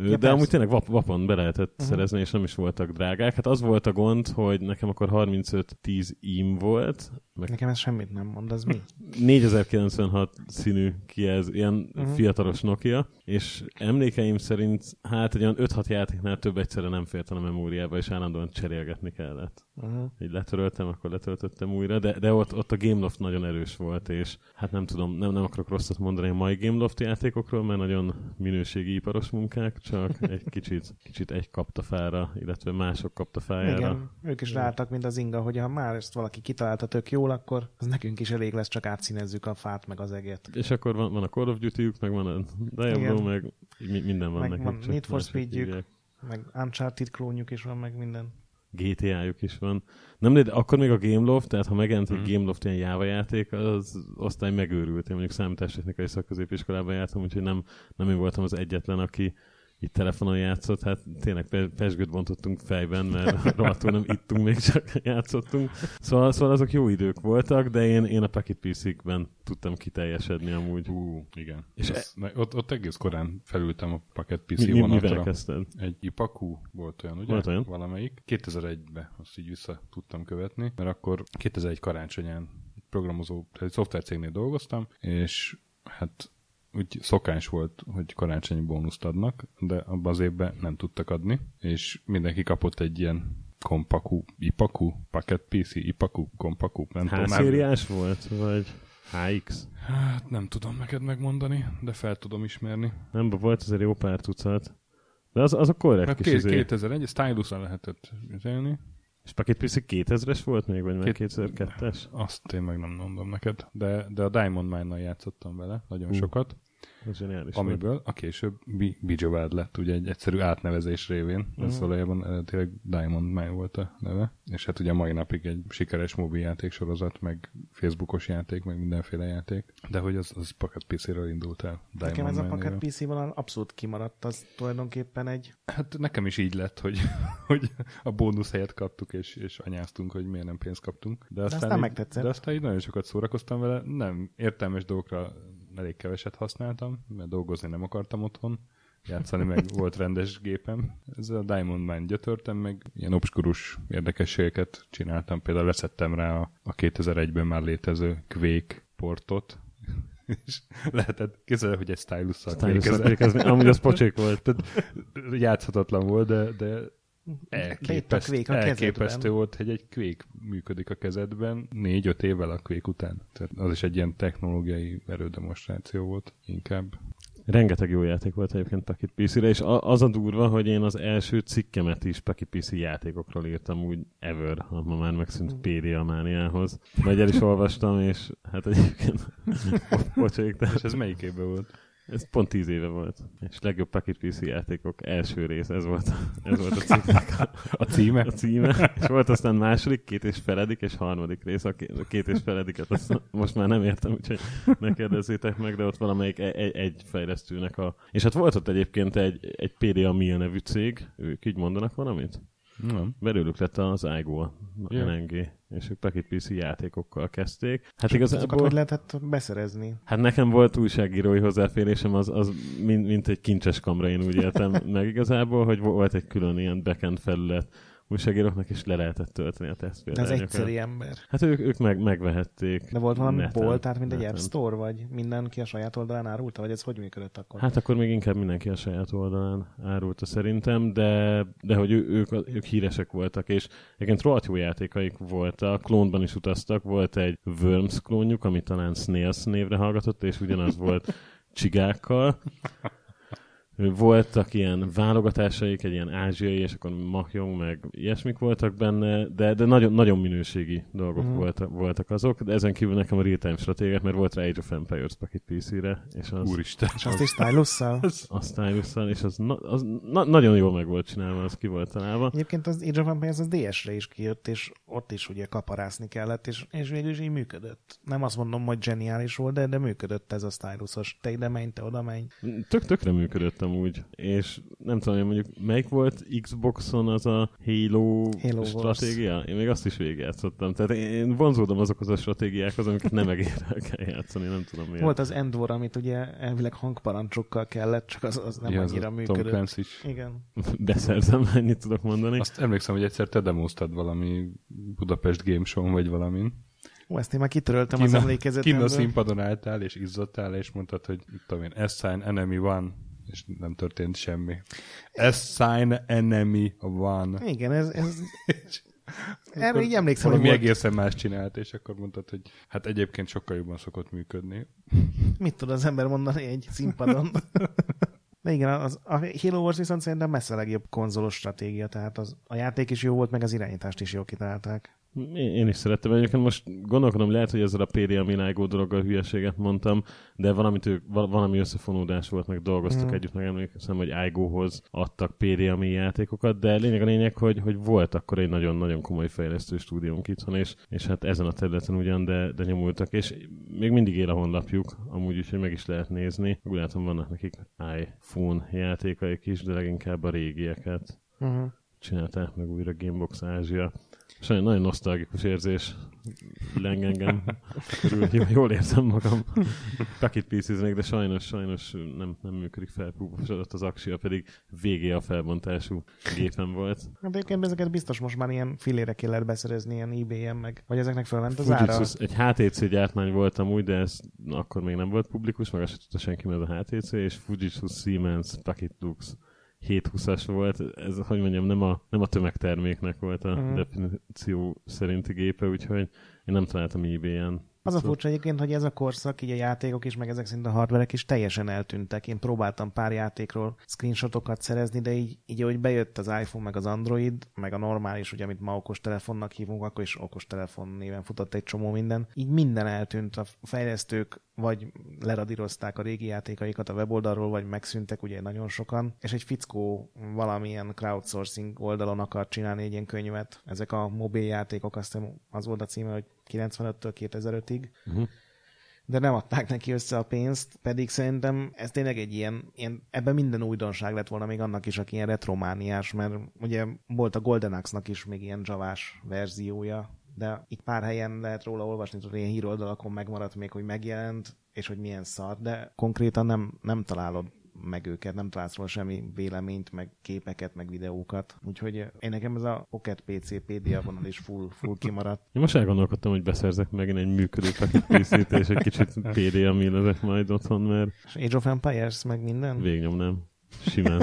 Ja, De persze. amúgy tényleg vap, vapon be lehetett uh-huh. szerezni, és nem is voltak drágák. Hát az volt a gond, hogy nekem akkor 35-10 im volt. Meg nekem ez semmit nem mond, az mi? 4096 színű kijelz, ilyen uh-huh. fiatalos Nokia, és emlékeim szerint hát egy olyan 5-6 játéknál több egyszerre nem fért a memóriába, és állandóan cserélgetni kellett. Uh-huh. Így letöröltem, akkor letöltöttem újra, de, de ott, ott a Gameloft nagyon erős volt, és hát nem tudom, nem, nem akarok rosszat mondani a mai Gameloft játékokról, mert nagyon minőségi iparos munkák, csak egy kicsit, kicsit egy kapta fára, illetve mások kapta fájára. Igen, ők is ráálltak, mint az inga, hogy ha már ezt valaki kitalálta tök jól, akkor az nekünk is elég lesz, csak átszínezzük a fát meg az eget. És akkor van, van a Call of duty meg van a Diablo, meg minden van meg nekik. Van Need for speed meg Uncharted klónjuk is van, meg minden. GTA-juk is van. Nem, de akkor még a Gameloft, tehát ha megjelent egy mm. Gameloft ilyen Java játék, az osztály megőrült. Én mondjuk számítástechnikai szakközépiskolában jártam, úgyhogy nem, nem én voltam az egyetlen, aki itt telefonon játszott, hát tényleg pesgőt bontottunk fejben, mert rohadtul nem ittunk, még csak játszottunk. Szóval, szóval azok jó idők voltak, de én, én a Packet PC-ben tudtam kiteljesedni amúgy. Hú, igen. És Ez, e... ott, ott egész korán felültem a Packet PC mi, vonatra. Mivel kezdted? Egy Ipaku volt olyan, ugye? Volt olyan? Valamelyik. 2001-ben azt így vissza tudtam követni, mert akkor 2001 karácsonyán programozó, egy szoftvercégnél dolgoztam, és hát úgy szokás volt, hogy karácsonyi bónuszt adnak, de abban az évben nem tudtak adni, és mindenki kapott egy ilyen kompaku, ipaku, paket PC, ipaku, kompaku, nem tudom. volt, vagy HX? Hát nem tudom neked megmondani, de fel tudom ismerni. Nem, volt azért jó pár tucat. De az, az a korrekt hát kis 2001, stylus lehetett üzelni. És Packet PC 2000-es volt még, vagy meg 2002-es? Azt én meg nem mondom neked, de, de a Diamond Mine-nal játszottam vele nagyon uh. sokat. Ez zseniális. Amiből volt. a később Bijobád lett, ugye egy egyszerű átnevezés révén. Mm. Ez valójában eredetileg Diamond Mine volt a neve. És hát ugye mai napig egy sikeres mobiljáték sorozat, meg Facebookos játék, meg mindenféle játék. De hogy az, az Pocket PC-ről indult el. Diamond nekem ez a Pocket PC vonal abszolút kimaradt, az tulajdonképpen egy... Hát nekem is így lett, hogy, hogy a bónusz helyet kaptuk, és, és anyáztunk, hogy miért nem pénzt kaptunk. De aztán, de aztán így, megtetszett. De aztán így nagyon sokat szórakoztam vele, nem értelmes dolgokra elég keveset használtam, mert dolgozni nem akartam otthon. Játszani meg volt rendes gépem. Ez a Diamond Mine gyötörtem, meg ilyen obskurus érdekességeket csináltam. Például leszettem rá a, a 2001-ben már létező Quake portot, és lehetett kézzel, hogy egy stylus-szal kvékezni. Amúgy az pocsék volt. Tehát játszhatatlan volt, de, de elképeszt, a elképesztő volt, hogy egy kvék működik a kezedben négy-öt évvel a kvék után. Tehát az is egy ilyen technológiai erődemonstráció volt inkább. Rengeteg jó játék volt egyébként Packet PC-re, és az a durva, hogy én az első cikkemet is Packet PC játékokról írtam úgy ever, ma már megszűnt PDA mániához. Vagy el is olvastam, és hát egyébként pocsék. És ez melyik évben volt? Ez pont tíz éve volt. És legjobb Packet PC játékok első rész, ez volt, ez volt a cikknek a, a címe. A címe. És volt aztán második, két és feledik, és harmadik rész. A két és felediket azt most már nem értem, úgyhogy ne kérdezzétek meg, de ott valamelyik egy, egy, egy fejlesztőnek a... És hát volt ott egyébként egy, egy PDA Mia nevű cég, ők így mondanak valamit? Nem. Belőlük lett az IGO, a yeah. NNG, és ők Packet PC játékokkal kezdték. Hát igazából... Azokat hogy lehetett beszerezni? Hát nekem volt újságírói hozzáférésem, az, az mint, mint egy kincses kamra, én úgy éltem meg igazából, hogy volt egy külön ilyen backend felület, újságíróknak, és le lehetett tölteni a tesztpéldányokat. egyszeri ember. Hát ők, ők meg, megvehették. De volt valami bolt, tehát mint egy. App Store, vagy mindenki a saját oldalán árulta, vagy ez hogy működött akkor? Hát akkor még inkább mindenki a saját oldalán árulta szerintem, de, de hogy ő, ők, ők híresek voltak, és egyébként rohadt jó játékaik voltak, klónban is utaztak, volt egy Worms klónjuk, ami talán Snails névre hallgatott, és ugyanaz volt csigákkal. Voltak ilyen válogatásaik, egy ilyen ázsiai, és akkor Mahjong, meg ilyesmik voltak benne, de, de nagyon, nagyon minőségi dolgok mm. voltak, voltak azok, de ezen kívül nekem a real-time stratégiák, mert volt rá Age of Empires Pocket PC-re, és az, Úristen. És azt is stylusszal? a stylus és az, na, az na, nagyon jól meg volt csinálva, az ki volt találva. Egyébként az Age of Empires az DS-re is kijött, és ott is ugye kaparászni kellett, és, és végül is így működött. Nem azt mondom, hogy zseniális volt, de, de működött ez a stylusos. Te ide menj, te oda menj. Tök tökre működött amúgy, és nem tudom, én mondjuk melyik volt Xboxon az a Halo, Halo stratégia? Én még azt is végigjátszottam. Tehát én- én vonzódom azokhoz a stratégiákhoz, amiket nem megér kell játszani, nem tudom miért. Volt az End War, amit ugye elvileg hangparancsokkal kellett, csak az, az nem Ja, az annyira a Tom működött. Clancy is. Igen. Beszerzem, ennyit tudok mondani. Azt emlékszem, hogy egyszer te demoztad valami Budapest Game Show vagy valamin. Ó, ezt én már kitöröltem az Kinn a emlékezetemből. színpadon álltál, és izzottál, és mondtad, hogy mit tudom én, S-sign enemy one, és nem történt semmi. S-sign enemy one. Igen, ez, ez erre így emlékszem, hogy volt, egészen más csinált, és akkor mondtad, hogy hát egyébként sokkal jobban szokott működni. mit tud az ember mondani egy színpadon. De igen, az, a Halo Wars viszont szerintem messze a legjobb konzolos stratégia, tehát az, a játék is jó volt, meg az irányítást is jól kitalálták. Én, is szerettem. Egyébként most gondolkodom, lehet, hogy ezzel a PDA Milágó dologgal hülyeséget mondtam, de valamit ők, val- valami összefonódás volt, meg dolgoztak mm. együtt, meg emlékszem, hogy iGo-hoz adtak PDA játékokat, de lényeg a lényeg, hogy, hogy volt akkor egy nagyon-nagyon komoly fejlesztő stúdiónk itthon, és, és hát ezen a területen ugyan, de, de nyomultak, és még mindig él a honlapjuk, amúgy is, hogy meg is lehet nézni. Úgy látom, vannak nekik iPhone játékaik is, de leginkább a régieket Uh-huh. csinálták meg újra Gamebox Ázsia. És nagyon, nagyon nosztalgikus érzés leng engem. Körül, jó- jól érzem magam. Packet pieces de sajnos, sajnos nem, nem működik fel. Púposodott az aksia, pedig VGA felbontású gépen volt. Hát egyébként ezeket biztos most már ilyen filére kell lehet beszerezni, ilyen ebay-en meg, vagy ezeknek fölment az ára. Egy HTC gyártmány voltam úgy, de ez akkor még nem volt publikus, meg azt sem tudta senki, mert a HTC, és Fujitsu Siemens Packet Lux 720-as volt, ez, hogy mondjam, nem a, nem a tömegterméknek volt a Mhm. definíció szerinti gépe, úgyhogy én nem találtam eBay-en. Az a furcsa egyébként, hogy ez a korszak, így a játékok is, meg ezek szerint a hardverek is teljesen eltűntek. Én próbáltam pár játékról screenshotokat szerezni, de így, így ahogy bejött az iPhone, meg az Android, meg a normális, ugye, amit ma okos telefonnak hívunk, akkor is okos telefon néven futott egy csomó minden. Így minden eltűnt. A fejlesztők vagy leradírozták a régi játékaikat a weboldalról, vagy megszűntek ugye nagyon sokan, és egy fickó valamilyen crowdsourcing oldalon akar csinálni egy ilyen könyvet. Ezek a mobil játékok, azt hiszem az volt a címe, hogy 95-től 2005-ig, Uh-huh. de nem adták neki össze a pénzt, pedig szerintem ez tényleg egy ilyen, ilyen ebben minden újdonság lett volna még annak is, aki ilyen retromániás, mert ugye volt a Golden Axe-nak is még ilyen javás verziója, de itt pár helyen lehet róla olvasni, hogy ilyen híroldalakon megmaradt még, hogy megjelent, és hogy milyen szar, de konkrétan nem, nem találod meg őket, nem találsz róla semmi véleményt, meg képeket, meg videókat. Úgyhogy én nekem ez a Pocket PC PDA vonal is full, full kimaradt. Én most elgondolkodtam, hogy beszerzek megint egy működő PC-t, és egy kicsit PDA millezek majd otthon, mert És Age of Empires, meg minden? végnyomnám. Simán.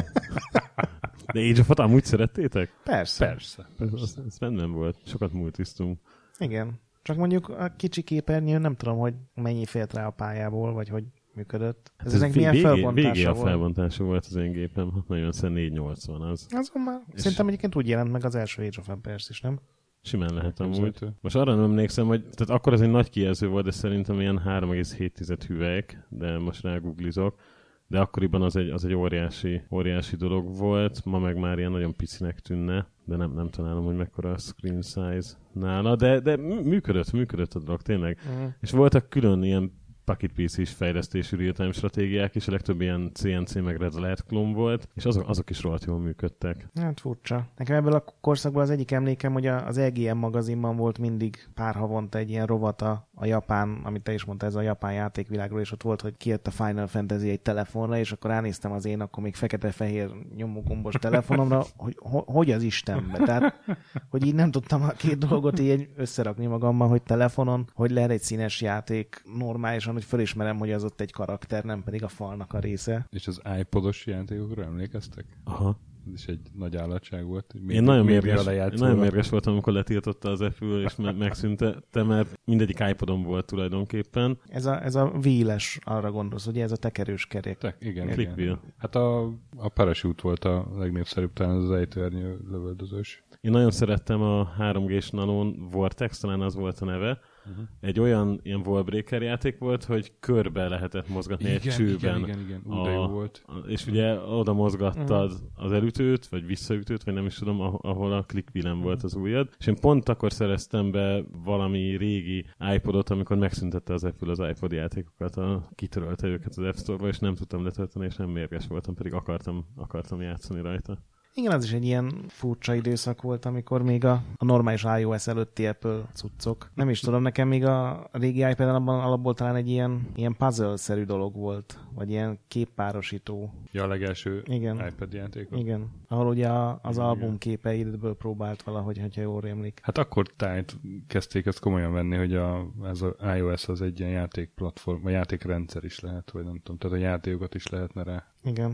De Age of amúgy szerettétek? Persze. Persze. Ez, az, ez rendben volt. Sokat multisztunk. Igen. Csak mondjuk a kicsi képernyő nem tudom, hogy mennyi fért rá a pályából, vagy hogy működött. Ez, ezek vé- milyen végé, felbontása végé a volt? felbontása volt az én gépem. Hát nagyon szem 480 az. Azon már És- szerintem egyébként úgy jelent meg az első Age of Empires is, nem? Simán lehet amúgy. Most arra nem emlékszem, hogy tehát akkor ez egy nagy kijelző volt, de szerintem ilyen 3,7 hüvelyk, de most rágooglizok. De akkoriban az egy, az egy óriási, óriási dolog volt, ma meg már ilyen nagyon picinek tűnne, de nem, nem találom, hogy mekkora a screen size nála, de, de mű- működött, működött a dolog, tényleg. Mm. És voltak külön ilyen Pocket PC is fejlesztésű real-time stratégiák, és a legtöbb ilyen CNC meg Red Alert klón volt, és azok, azok is rohadt jól működtek. Hát furcsa. Nekem ebből a korszakból az egyik emlékem, hogy az EGM magazinban volt mindig pár havonta egy ilyen rovata a japán, amit te is mondtál, ez a japán játékvilágról, és ott volt, hogy kijött a Final Fantasy egy telefonra, és akkor elnéztem az én akkor még fekete-fehér nyomógombos telefonomra, hogy hogy az Istenbe. Tehát, hogy így nem tudtam a két dolgot így összerakni magammal, hogy telefonon, hogy lehet egy színes játék normálisan, hogy fölismerem, hogy az ott egy karakter, nem pedig a falnak a része. És az iPodos játékokra emlékeztek? Aha. Ez is egy nagy állatság volt. Hogy én nagyon mérges, nagyon mérges voltam, amikor letiltotta az Apple, és me- megszüntette, mert mindegyik iPodon volt tulajdonképpen. Ez a, ez a víles, arra gondolsz, ugye ez a tekerős kerék. Te, igen, Click igen. Hát a, a Parachute volt a legnépszerűbb, talán az ejtőernyő lövöldözős. Én nagyon szerettem a 3G-s Nanon Vortex, talán az volt a neve. Uh-huh. Egy olyan ilyen wallbreaker játék volt, hogy körbe lehetett mozgatni igen, egy csőben. Igen, igen, igen. Ú, de jó volt. A, és ugye oda mozgattad uh-huh. az elütőt, vagy visszaütőt, vagy nem is tudom, ahol a click uh-huh. volt az ujjad. És én pont akkor szereztem be valami régi iPodot, amikor megszüntette az Apple az iPod játékokat, a, kitörölte őket az App Store-ba, és nem tudtam letölteni, és nem mérges voltam, pedig akartam, akartam játszani rajta. Igen, az is egy ilyen furcsa időszak volt, amikor még a, a normális iOS előtti Apple cuccok. Nem is tudom, nekem még a régi ipad abban alapból talán egy ilyen, ilyen puzzle-szerű dolog volt, vagy ilyen képpárosító. Ja, a legelső Igen. iPad játék. Igen, ahol ugye az Igen. album képeidből próbált valahogy, hogyha jól rémlik. Hát akkor tájt kezdték ezt komolyan venni, hogy a, ez a iOS az egy ilyen játékplatform, vagy játékrendszer is lehet, vagy nem tudom, tehát a játékokat is lehetne rá. Igen.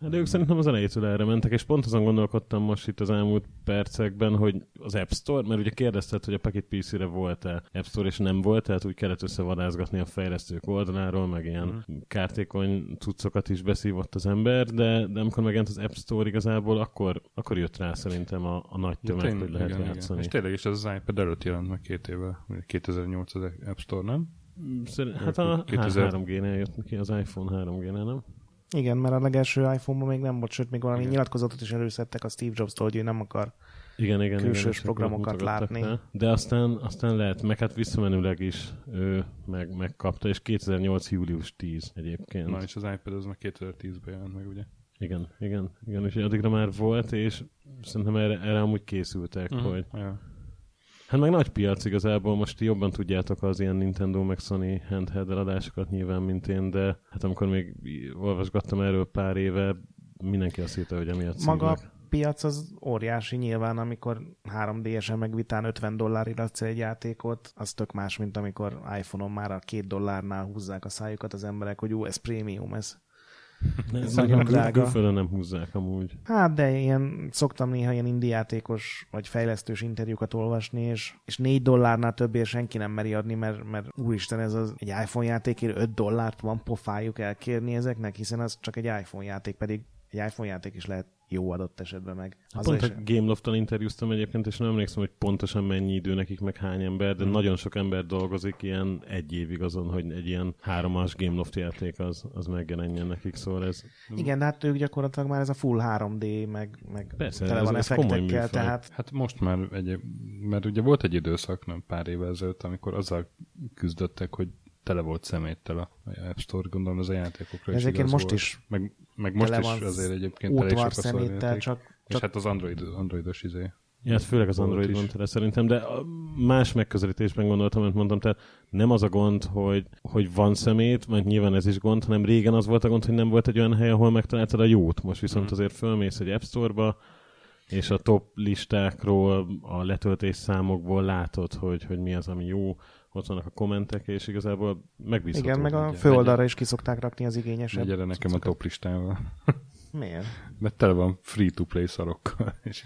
Hát ők szerintem az elejétől erre mentek, és pont azon gondolkodtam most itt az elmúlt percekben, hogy az App Store, mert ugye kérdezted, hogy a Pocket PC-re volt-e App Store, és nem volt, tehát úgy kellett összevadázgatni a fejlesztők oldaláról, meg ilyen uh-huh. kártékony cuccokat is beszívott az ember, de, de amikor megjelent az App Store igazából, akkor, akkor jött rá szerintem a, a nagy tömeg, ja, hogy lehet igen, játszani. Igen. És tényleg is az, az iPad előtt jelent meg két éve, 2008 az App Store, nem? Szerint, hát a 2000... 3G-nél jött neki, az iPhone 3G-nél, nem? Igen, mert a legelső iPhone-ban még nem volt, sőt, még valami igen. nyilatkozatot is előszedtek a Steve Jobs-tól, hogy ő nem akar igen, igen, külsős igen, programokat látni. Le. De aztán, aztán lehet, meg hát visszamenőleg is ő meg, megkapta, és 2008. július 10 egyébként. Na, és az iPad az meg 2010-ben jelent meg, ugye? Igen, igen, igen, és addigra már volt, és szerintem erre, erre amúgy készültek, uh-huh. hogy ja. Hát meg nagy piac igazából, most jobban tudjátok az ilyen Nintendo meg Sony handheld eladásokat nyilván, mint én, de hát amikor még olvasgattam erről pár éve, mindenki azt hitte, hogy emiatt Maga a piac az óriási nyilván, amikor 3DS-en meg vitán 50 dollárra adsz egy játékot, az tök más, mint amikor iPhone-on már a két dollárnál húzzák a szájukat az emberek, hogy jó, ez prémium, ez ez nagyon drága. Külföldön nem húzzák amúgy. Hát, de ilyen, szoktam néha ilyen indiátékos vagy fejlesztős interjúkat olvasni, és, és 4 dollárnál többért senki nem meri adni, mert, mert úristen, ez az egy iPhone játékért 5 dollárt van pofájuk elkérni ezeknek, hiszen az csak egy iPhone játék, pedig egy iPhone játék is lehet jó adott esetben meg. Az Pont a Gameloft-tal interjúztam egyébként, és nem emlékszem, hogy pontosan mennyi idő nekik, meg hány ember, de hmm. nagyon sok ember dolgozik ilyen egy évig azon, hogy egy ilyen háromas Gameloft játék az, az megjelenjen nekik, szóval ez... Igen, de hát ők gyakorlatilag már ez a full 3D, meg, meg Persze, tele van ez, effektekkel, tehát... Hát most már egy, mert ugye volt egy időszak, nem pár évvel ezelőtt, amikor azzal küzdöttek, hogy tele volt szeméttel a App Store, gondolom ez a játékokra is Ezeket most volt. is meg, meg most is azért egyébként elég sok a szeméttel, csak, csak... És hát az Android, Androidos izé. Ja, hát főleg az Android van tele szerintem, de más megközelítésben gondoltam, amit mondtam, tehát nem az a gond, hogy, hogy van szemét, mert nyilván ez is gond, hanem régen az volt a gond, hogy nem volt egy olyan hely, ahol megtaláltad a jót. Most viszont mm. azért fölmész egy App Store-ba, és a top listákról, a letöltés számokból látod, hogy, hogy mi az, ami jó, ott vannak a kommentek, és igazából megbízható. Igen, meg a főoldalra is kiszokták rakni az igényesebb. Gyere nekem a top listával. Miért? Mert tele van free-to-play szarokkal. És...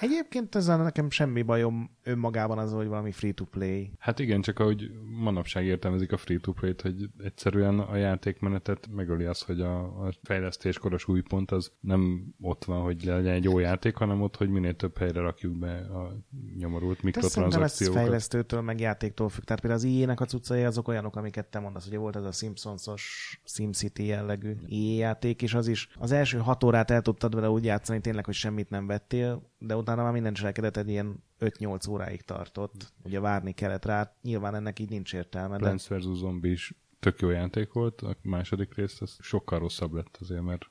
Egyébként ezzel nekem semmi bajom önmagában az, hogy valami free-to-play. Hát igen, csak ahogy manapság értelmezik a free-to-play-t, hogy egyszerűen a játékmenetet megöli az, hogy a, a fejlesztéskoros új pont az nem ott van, hogy legyen egy jó játék, hanem ott, hogy minél több helyre rakjuk be a nyomorult mikrotranszakciókat. ez fejlesztőtől, meg játéktól függ. Tehát például az IE-nek a cuccai azok olyanok, amiket te mondasz. Ugye volt ez a Simpsons-os SimCity jellegű játék, és az is az első hat órát el tudtad vele úgy játszani tényleg, hogy semmit nem vettél, de utána már minden cselekedet egy ilyen 5-8 óráig tartott. Ugye várni kellett rá, nyilván ennek így nincs értelme. Plants vs. Zombie is tök jó játék volt, a második rész az sokkal rosszabb lett azért, mert...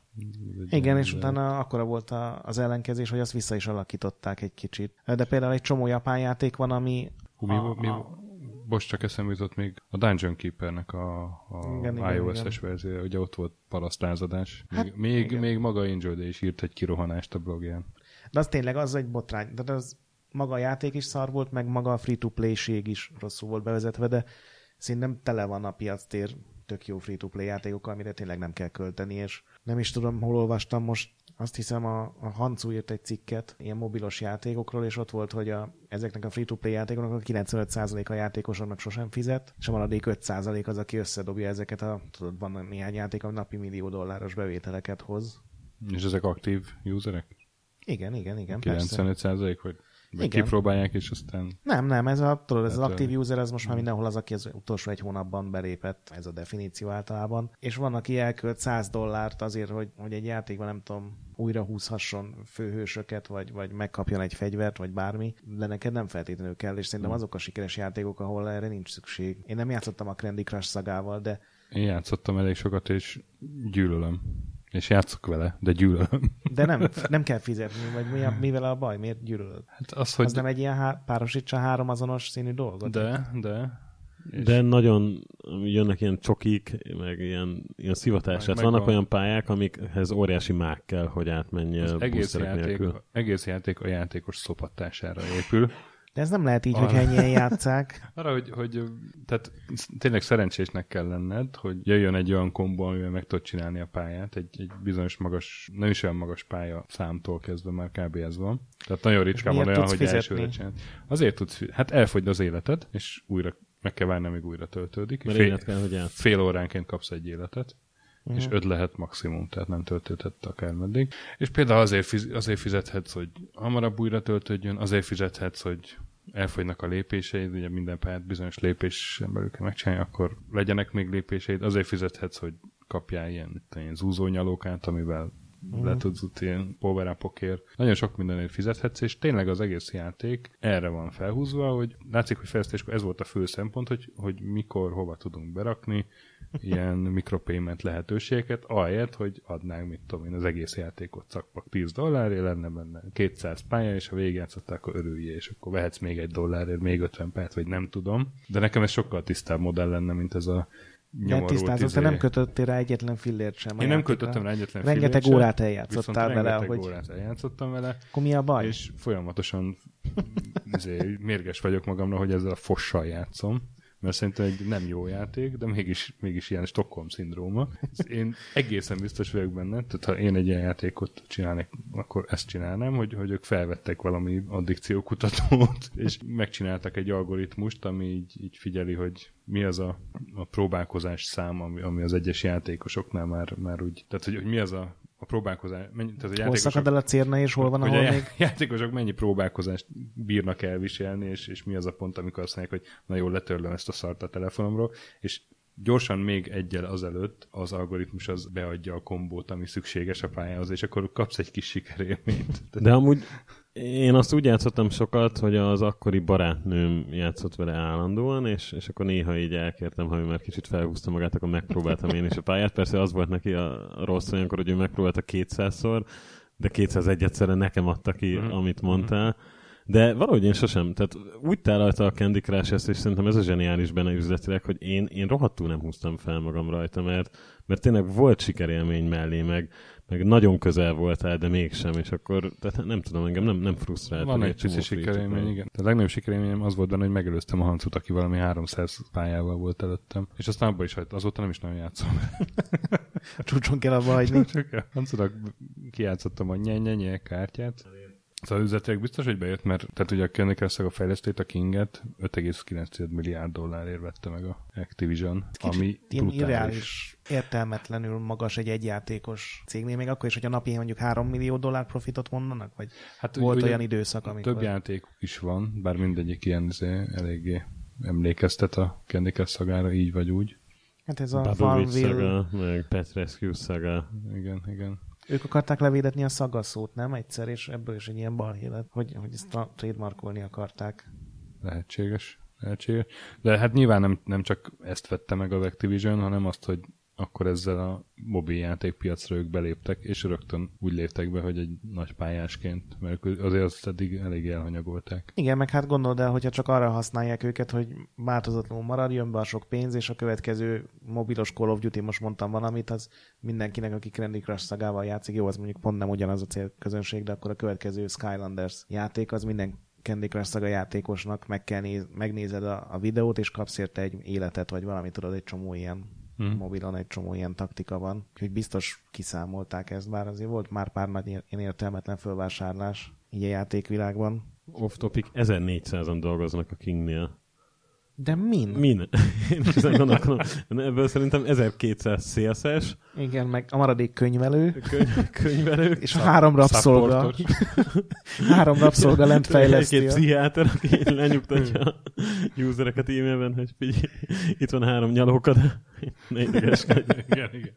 Igen, és utána akkora volt a, az ellenkezés, hogy azt vissza is alakították egy kicsit. De például egy csomó japán játék van, ami... Hú, mi, a, mi, a... Most csak eszembe jutott még a Dungeon Keepernek a, a igen, iOS-es verzió, ugye ott volt parasztlázadás. Hát, még, még, még maga Angel is írt egy kirohanást a blogján. De az tényleg az egy botrány. De az maga a játék is szar volt, meg maga a free-to-play-ség is rosszul volt bevezetve, de szerintem tele van a piactér tök jó free-to-play játékokkal, amire tényleg nem kell költeni, és nem is tudom, hol olvastam most, azt hiszem a, a Hancu írt egy cikket ilyen mobilos játékokról, és ott volt, hogy a, ezeknek a free-to-play játékoknak a 95% a játékosoknak sosem fizet, és a maradék 5% az, aki összedobja ezeket a, tudod, van néhány játék, a napi millió dolláros bevételeket hoz. És ezek aktív userek? Igen, igen, igen. 95 százalék, vagy vagy Igen. kipróbálják, és aztán... Nem, nem, ez, a, tudod, ez az aktív user, ez most már mindenhol az, aki az utolsó egy hónapban belépett, ez a definíció általában. És van, aki elkölt 100 dollárt azért, hogy, hogy egy játékban, nem tudom, újra húzhasson főhősöket, vagy, vagy megkapjon egy fegyvert, vagy bármi, de neked nem feltétlenül kell, és szerintem azok a sikeres játékok, ahol erre nincs szükség. Én nem játszottam a Candy Crush szagával, de... Én játszottam elég sokat, és gyűlölöm. És játszok vele, de gyűlölöm. De nem, nem kell fizetni, vagy mi a, mivel a baj? Miért gyűlölöd? Hát az, hogy... az nem egy ilyen há- párosítsa három azonos színű dolgot? De, de. És... De nagyon jönnek ilyen csokik, meg ilyen, ilyen szivatás. Hát vannak van. olyan pályák, amikhez óriási mák kell, hogy átmenj az egész játék, nélkül. egész játék a játékos szopatására épül. De ez nem lehet így, hogy ennyien játszák. Arra, hogy, hogy tehát tényleg szerencsésnek kell lenned, hogy jöjjön egy olyan kombó, amivel meg tudod csinálni a pályát, egy, egy bizonyos magas, nem is olyan magas pálya számtól kezdve már kb. ez van. Tehát nagyon ritkán van olyan, hogy fizetni? elsőre csinál. Azért tudsz, hát elfogy az életed, és újra meg kell várni, amíg újra töltődik. Mert fél, kell, hogy fél óránként kapsz egy életet uh-huh. és öt lehet maximum, tehát nem töltődhet akármeddig. És például azért, fiz, azért fizethetsz, hogy hamarabb újra töltődjön, azért fizethetsz, hogy elfogynak a lépéseid, ugye minden pályát bizonyos lépésen belül kell megcsinálni, akkor legyenek még lépéseid, azért fizethetsz, hogy kapjál ilyen, ilyen zúzónyalókát, amivel uh-huh. le tudsz ilyen power Nagyon sok mindenért fizethetsz, és tényleg az egész játék erre van felhúzva, hogy látszik, hogy fejlesztéskor ez volt a fő szempont, hogy, hogy mikor, hova tudunk berakni, ilyen micropayment lehetőségeket, ahelyett, hogy adnánk, mit tudom én, az egész játékot szakpak 10 dollárért, lenne benne 200 pálya, és ha végigjátszották, akkor örüljél, és akkor vehetsz még egy dollárért, még 50 pályát, vagy nem tudom. De nekem ez sokkal tisztább modell lenne, mint ez a nem tisztázott, izé... nem kötöttél rá egyetlen fillért sem. Én nem kötöttem rá egyetlen Rengeteg fillért órát eljátszottál vele. Rengeteg hogy... órát eljátszottam vele. Akkor mi a baj? És folyamatosan izé, mérges vagyok magamra, hogy ezzel a fossal játszom mert szerintem egy nem jó játék, de mégis, mégis ilyen Stockholm szindróma. Én egészen biztos vagyok benne, tehát ha én egy ilyen játékot csinálnék, akkor ezt csinálnám, hogy, hogy ők felvettek valami addikciókutatót, és megcsináltak egy algoritmust, ami így, így figyeli, hogy mi az a, a próbálkozás szám, ami, ami az egyes játékosoknál már, már úgy, tehát hogy, hogy mi az a a próbálkozás. Mennyi, tehát a játékosok, hol szakad el a cérna, és hol van, ahol a még... játékosok mennyi próbálkozást bírnak elviselni, és, és mi az a pont, amikor azt mondják, hogy na jó, letörlöm ezt a szart a telefonomról, és gyorsan még egyel azelőtt az algoritmus az beadja a kombót, ami szükséges a pályához, és akkor kapsz egy kis sikerélményt. De amúgy én azt úgy játszottam sokat, hogy az akkori barátnőm játszott vele állandóan, és, és akkor néha így elkértem, ha ő már kicsit felhúzta magát, akkor megpróbáltam én is a pályát. Persze az volt neki a rossz olyankor, hogy ő megpróbálta kétszázszor, de 201 egyszerre nekem adta ki, mm-hmm. amit mondtál. De valahogy én sosem, tehát úgy tálalta a Candy Crush ezt, és szerintem ez a zseniális benne üzletileg, hogy én, én rohadtul nem húztam fel magam rajta, mert, mert tényleg volt sikerélmény mellé, meg, meg nagyon közel voltál, de mégsem, és akkor tehát nem tudom, engem nem, nem frusztrált. Van egy pici sikerélmény, igen. De a legnagyobb sikerélményem az volt benne, hogy megelőztem a Hancut, aki valami 300 pályával volt előttem. És aztán abban is hagyta, azóta nem is nagyon játszom. Csúcson kell abba hagyni. Hancunak kijátszottam a nyenyenye kártyát. Szóval üzletileg biztos, hogy bejött, mert tehát ugye a Candy Crush a fejlesztét, a Kinget 5,9 milliárd dollárért vette meg a Activision, Kicsit ami irreális, értelmetlenül magas egy egyjátékos cégnél, még akkor is, hogy a napi mondjuk 3 millió dollár profitot mondanak, vagy hát volt ugye, olyan időszak, amikor... Több játék is van, bár mindegyik ilyen izé, eléggé emlékeztet a Candy szagára, így vagy úgy. Hát ez a Farmville... meg Pet Rescue szaga. Igen, igen. Ők akarták levédetni a szagaszót, nem egyszer, és ebből is egy ilyen balhé lett, hogy, hogy ezt a trademarkolni akarták. Lehetséges. lehetséges. De hát nyilván nem, nem csak ezt vette meg az Activision, hanem azt, hogy akkor ezzel a mobiljátékpiacra ők beléptek, és rögtön úgy léptek be, hogy egy nagy pályásként, mert azért azt eddig elég elhanyagolták. Igen, meg hát gondold el, hogyha csak arra használják őket, hogy változatlanul marad, jön be a sok pénz, és a következő mobilos Call of Duty, most mondtam valamit, az mindenkinek, aki Candy Crush szagával játszik, jó, az mondjuk pont nem ugyanaz a célközönség, de akkor a következő Skylanders játék az minden Candy Crush szaga játékosnak meg kell néz, megnézed a, a videót, és kapsz érte egy életet, vagy valami, tudod, egy csomó ilyen hmm. mobilon egy csomó ilyen taktika van, hogy biztos kiszámolták ezt, bár azért volt már pár nagy ilyen értelmetlen fölvásárlás így a játékvilágban. Off topic, 1400-an dolgoznak a Kingnél. De min? Min? Én is ezen gondolkodom. Ebből szerintem 1200 CSS. Igen, meg a maradék könyvelő. Köny- könyvelő. És a három rabszolga. három rabszolga lent fejleszti. Egy pszichiáter, aki lenyugtatja a usereket e-mailben, hogy figyelj, itt van három nyalóka, de ne idegeskedj. igen, igen.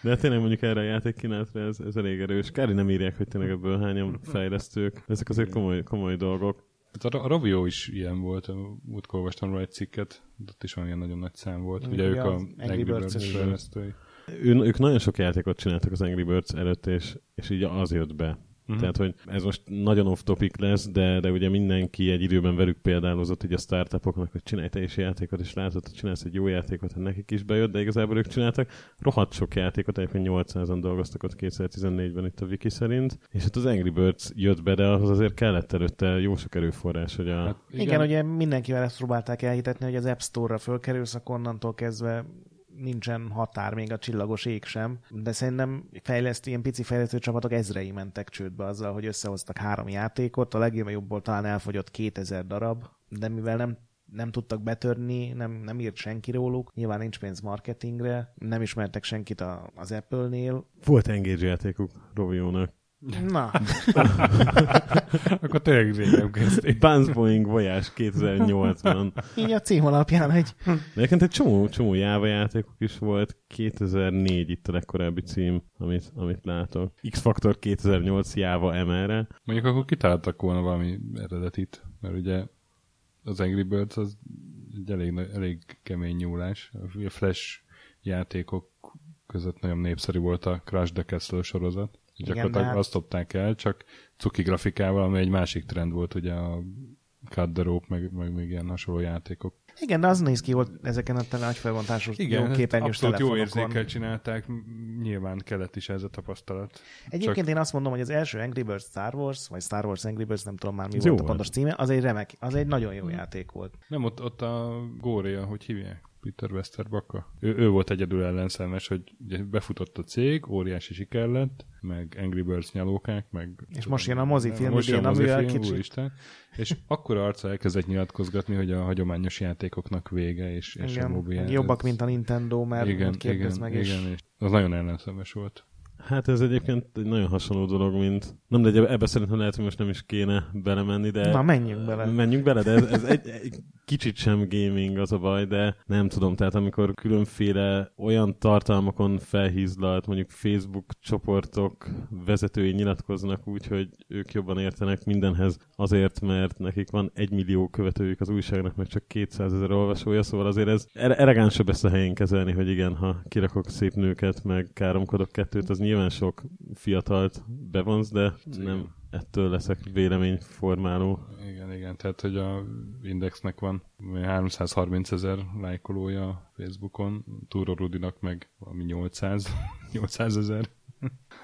De tényleg mondjuk erre a játékkínálatra ez, ez elég erős. Kári nem írják, hogy tényleg ebből hányan fejlesztők. Ezek azért komoly, komoly dolgok. Hát a Rovio is ilyen volt, múltkor olvastam róla egy cikket, ott is ilyen nagyon nagy szám volt. Ugye ők a Angry Birds fejlesztői. Ő, ők nagyon sok játékot csináltak az Angry Birds előtt, és, és így az jött be. Uh-huh. Tehát, hogy ez most nagyon off-topic lesz, de, de ugye mindenki egy időben velük példálozott így a startupoknak, hogy csinálj te is játékot, és látod, hogy csinálsz egy jó játékot, hogy nekik is bejött, de igazából ők csináltak rohadt sok játékot, egyébként 800-an dolgoztak ott 2014-ben itt a Wiki szerint, és hát az Angry Birds jött be, de ahhoz azért kellett előtte jó sok erőforrás, hogy a... Hát igen. igen, ugye mindenkivel ezt próbálták elhitetni, hogy az App Store-ra fölkerülsz, akkor onnantól kezdve nincsen határ, még a csillagos ég sem, de szerintem fejlesztő, ilyen pici fejlesztő csapatok ezrei mentek csődbe azzal, hogy összehoztak három játékot, a legjobbból talán elfogyott 2000 darab, de mivel nem nem tudtak betörni, nem, nem írt senki róluk, nyilván nincs pénz marketingre, nem ismertek senkit a, az Apple-nél. Volt engage játékuk Roviónak. Na. Akkor tényleg régen kezdték. Buns Boeing Voyage 2008-ban. Így a cím alapján egy... De egy csomó, csomó Java játékok is volt. 2004 itt a legkorábbi cím, amit, amit látok. X-Factor 2008 Java MR-re. Mondjuk akkor kitaláltak volna valami eredetit, mert ugye az Angry Birds az egy elég, elég kemény nyúlás. A Flash játékok között nagyon népszerű volt a Crash the Castle sorozat. Gyakorlatilag hát... azt dobták el, csak cuki grafikával, ami egy másik trend volt, ugye a Cut the Rope, meg, meg még ilyen hasonló játékok. Igen, de az néz ki volt ezeken a nagy felvontásos Igen, jó képernyős abszolút jó érzékkel csinálták, nyilván kellett is ez a tapasztalat. Egyébként Csak... én azt mondom, hogy az első Angry Birds Star Wars, vagy Star Wars Angry Birds, nem tudom már mi jó volt a pontos címe, az egy remek, az egy nagyon jó játék volt. Nem, ott, ott a Gória, hogy hívják? Peter Westerbaka. Ő, ő volt egyedül ellenszemes, hogy ugye befutott a cég, óriási siker lett, meg Angry Birds nyalókák, meg... És most jön a mozifilm, most jön a mozifilm, kicsit... úristen. És akkor arca elkezdett nyilatkozgatni, hogy a hagyományos játékoknak vége, és, és igen, a mobil Jobbak, mint a Nintendo, mert igen, igen, meg, és... igen, és az nagyon ellenszemes volt. Hát ez egyébként egy nagyon hasonló dolog, mint... Nem, de ebbe szerintem lehet, hogy most nem is kéne belemenni, de... Na, menjünk bele. Menjünk bele, de ez, ez egy, egy kicsit sem gaming az a baj, de nem tudom, tehát amikor különféle olyan tartalmakon felhízlalt, mondjuk Facebook csoportok vezetői nyilatkoznak úgy, hogy ők jobban értenek mindenhez azért, mert nekik van egy millió követőjük az újságnak, meg csak 200 ezer olvasója, szóval azért ez elegánsabb ezt a helyén kezelni, hogy igen, ha kirakok szép nőket, meg káromkodok kettőt, az nyilván sok fiatalt bevonz, de nem ettől leszek véleményformáló. Igen, igen, tehát hogy a Indexnek van 330 ezer lájkolója Facebookon, Túró Rudinak meg valami 800, 800 ezer.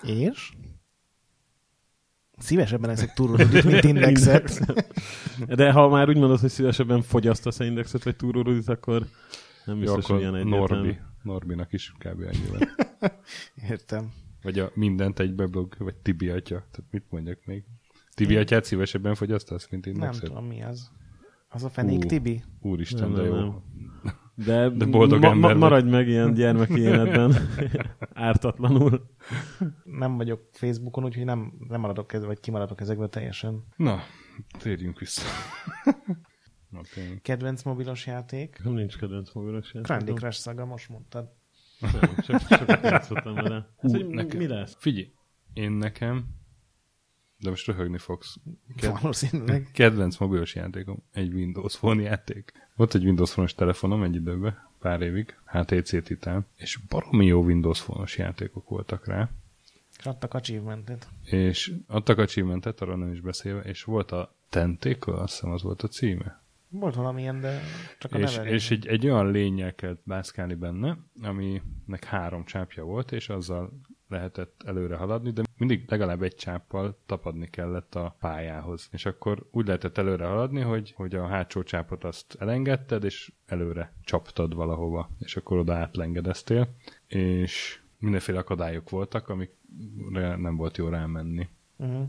És? Szívesebben leszek Túró Rudit, mint Indexet. De ha már úgy mondod, hogy szívesebben fogyasztasz a Indexet, vagy Túró Rudit, akkor nem biztos, Jó, hogy ilyen egyértelmű. Norbi. Norbinak is kb. ennyi Értem. Vagy a mindent egybe blog, vagy Tibi atya. Tehát mit mondjak még? Tibi atyát szívesebben fogyasztasz, mint én Nem tudom, mi az. Az a fenék Ú, Tibi? Úristen, nem, de jó. Nem. De, de boldog ma, ma, maradj meg ilyen gyermeki életben. Ártatlanul. Nem vagyok Facebookon, úgyhogy nem, nem maradok ezzel, vagy kimaradok ezekből teljesen. Na, térjünk vissza. okay. Kedvenc mobilos játék? Nem nincs kedvenc mobilos játék. Candy Crush szaga, most mondtad. Csak, csak játszottam vele. Ez, hogy nekem, mi lesz? Figyelj, én nekem De most röhögni fogsz. Valószínűleg. Kedvenc mobilos játékom, egy Windows Phone játék. Volt egy Windows Phone-os telefonom egy időben, pár évig, HTC Titan, és baromi jó Windows Phone-os játékok voltak rá. És adtak achievementet. És adtak achievementet, arról nem is beszélve, és volt a Tentacle, azt hiszem az volt a címe. Volt valamilyen, de csak a És, neve. és egy, egy olyan lényel kellett mászkálni benne, aminek három csápja volt, és azzal lehetett előre haladni, de mindig legalább egy csáppal tapadni kellett a pályához. És akkor úgy lehetett előre haladni, hogy, hogy a hátsó csápot azt elengedted, és előre csaptad valahova, és akkor oda átlengedeztél, és mindenféle akadályok voltak, amikre nem volt jó rámenni. Uh-huh.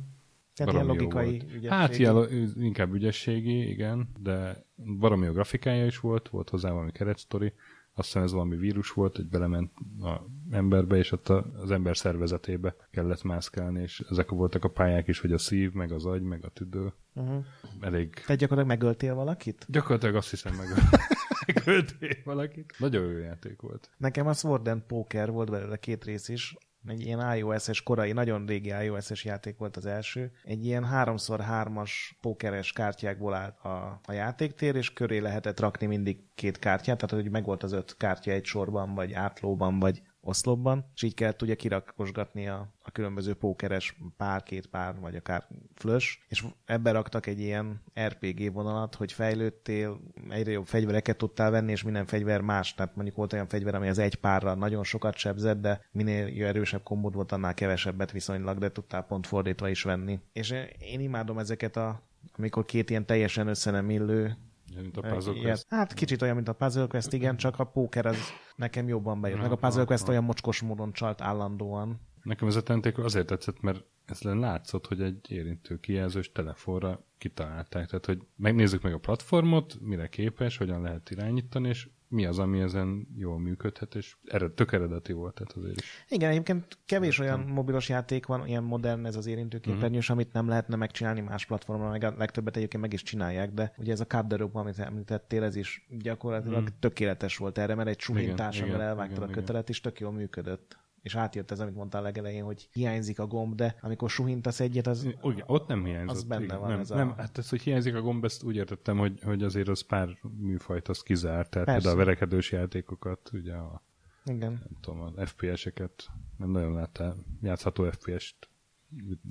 Tehát ilyen logikai. Hát ilyen, inkább ügyességi, igen, de baromi jó grafikája is volt, volt hozzá valami keretsztori, azt hiszem ez valami vírus volt, hogy belement a emberbe, és ott az ember szervezetébe kellett mászkálni, és ezek voltak a pályák is, hogy a szív, meg az agy, meg a tüdő. Uh-huh. Elég... Te gyakorlatilag megöltél valakit? Gyakorlatilag azt hiszem meg megöltél valakit. Nagyon jó játék volt. Nekem a Sword and Poker volt belőle két rész is, egy ilyen iOS-es, korai, nagyon régi iOS-es játék volt az első. Egy ilyen 3x3-as pókeres kártyákból állt a, a játéktér, és köré lehetett rakni mindig két kártyát, tehát hogy megvolt az öt kártya egy sorban, vagy átlóban, vagy oszlopban, és így kellett ugye kirakosgatni a, a különböző pókeres pár, két pár, vagy akár flös, és ebbe raktak egy ilyen RPG vonalat, hogy fejlődtél, egyre jobb fegyvereket tudtál venni, és minden fegyver más, tehát mondjuk volt olyan fegyver, ami az egy párra nagyon sokat sebzett, de minél erősebb kombód volt, annál kevesebbet viszonylag, de tudtál pont fordítva is venni. És én imádom ezeket a amikor két ilyen teljesen össze nem illő Mint a puzzle quest. Hát kicsit olyan, mint a Puzzle Quest, igen, csak a póker az nekem jobban bejött. Meg a Puzzle Quest olyan mocskos módon csalt állandóan. Nekem ez a tenték azért tetszett, mert ez látszott, hogy egy érintő kijelzős telefonra kitalálták. Tehát, hogy megnézzük meg a platformot, mire képes, hogyan lehet irányítani, és mi az, ami ezen jól működhet, és ered, tök eredeti volt, tehát azért is. Igen, egyébként kevés olyan mobilos játék van, ilyen modern ez az érintőképernyős, Mhm. amit nem lehetne megcsinálni más platformon, meg a legtöbbet egyébként meg is csinálják, de ugye ez a Card Rope, amit említettél, ez is gyakorlatilag tökéletes volt erre, mert egy suhintás, Mhm. Igen, igen, elvágtad a igen, kötelet, és tök jól működött. És átjött ez, amit mondtál legelején, hogy hiányzik a gomb, de amikor suhintasz egyet, az Igen, ott nem hiányzott. Az benne igen, van nem, ez a- nem, hát ez, hogy hiányzik a gomb, ezt úgy értettem, hogy, hogy azért az pár műfajt az kizárt. Tehát Persze. például a verekedős játékokat, ugye a, igen. nem tudom, az FPS-eket, nem nagyon láttál játszható FPS-t.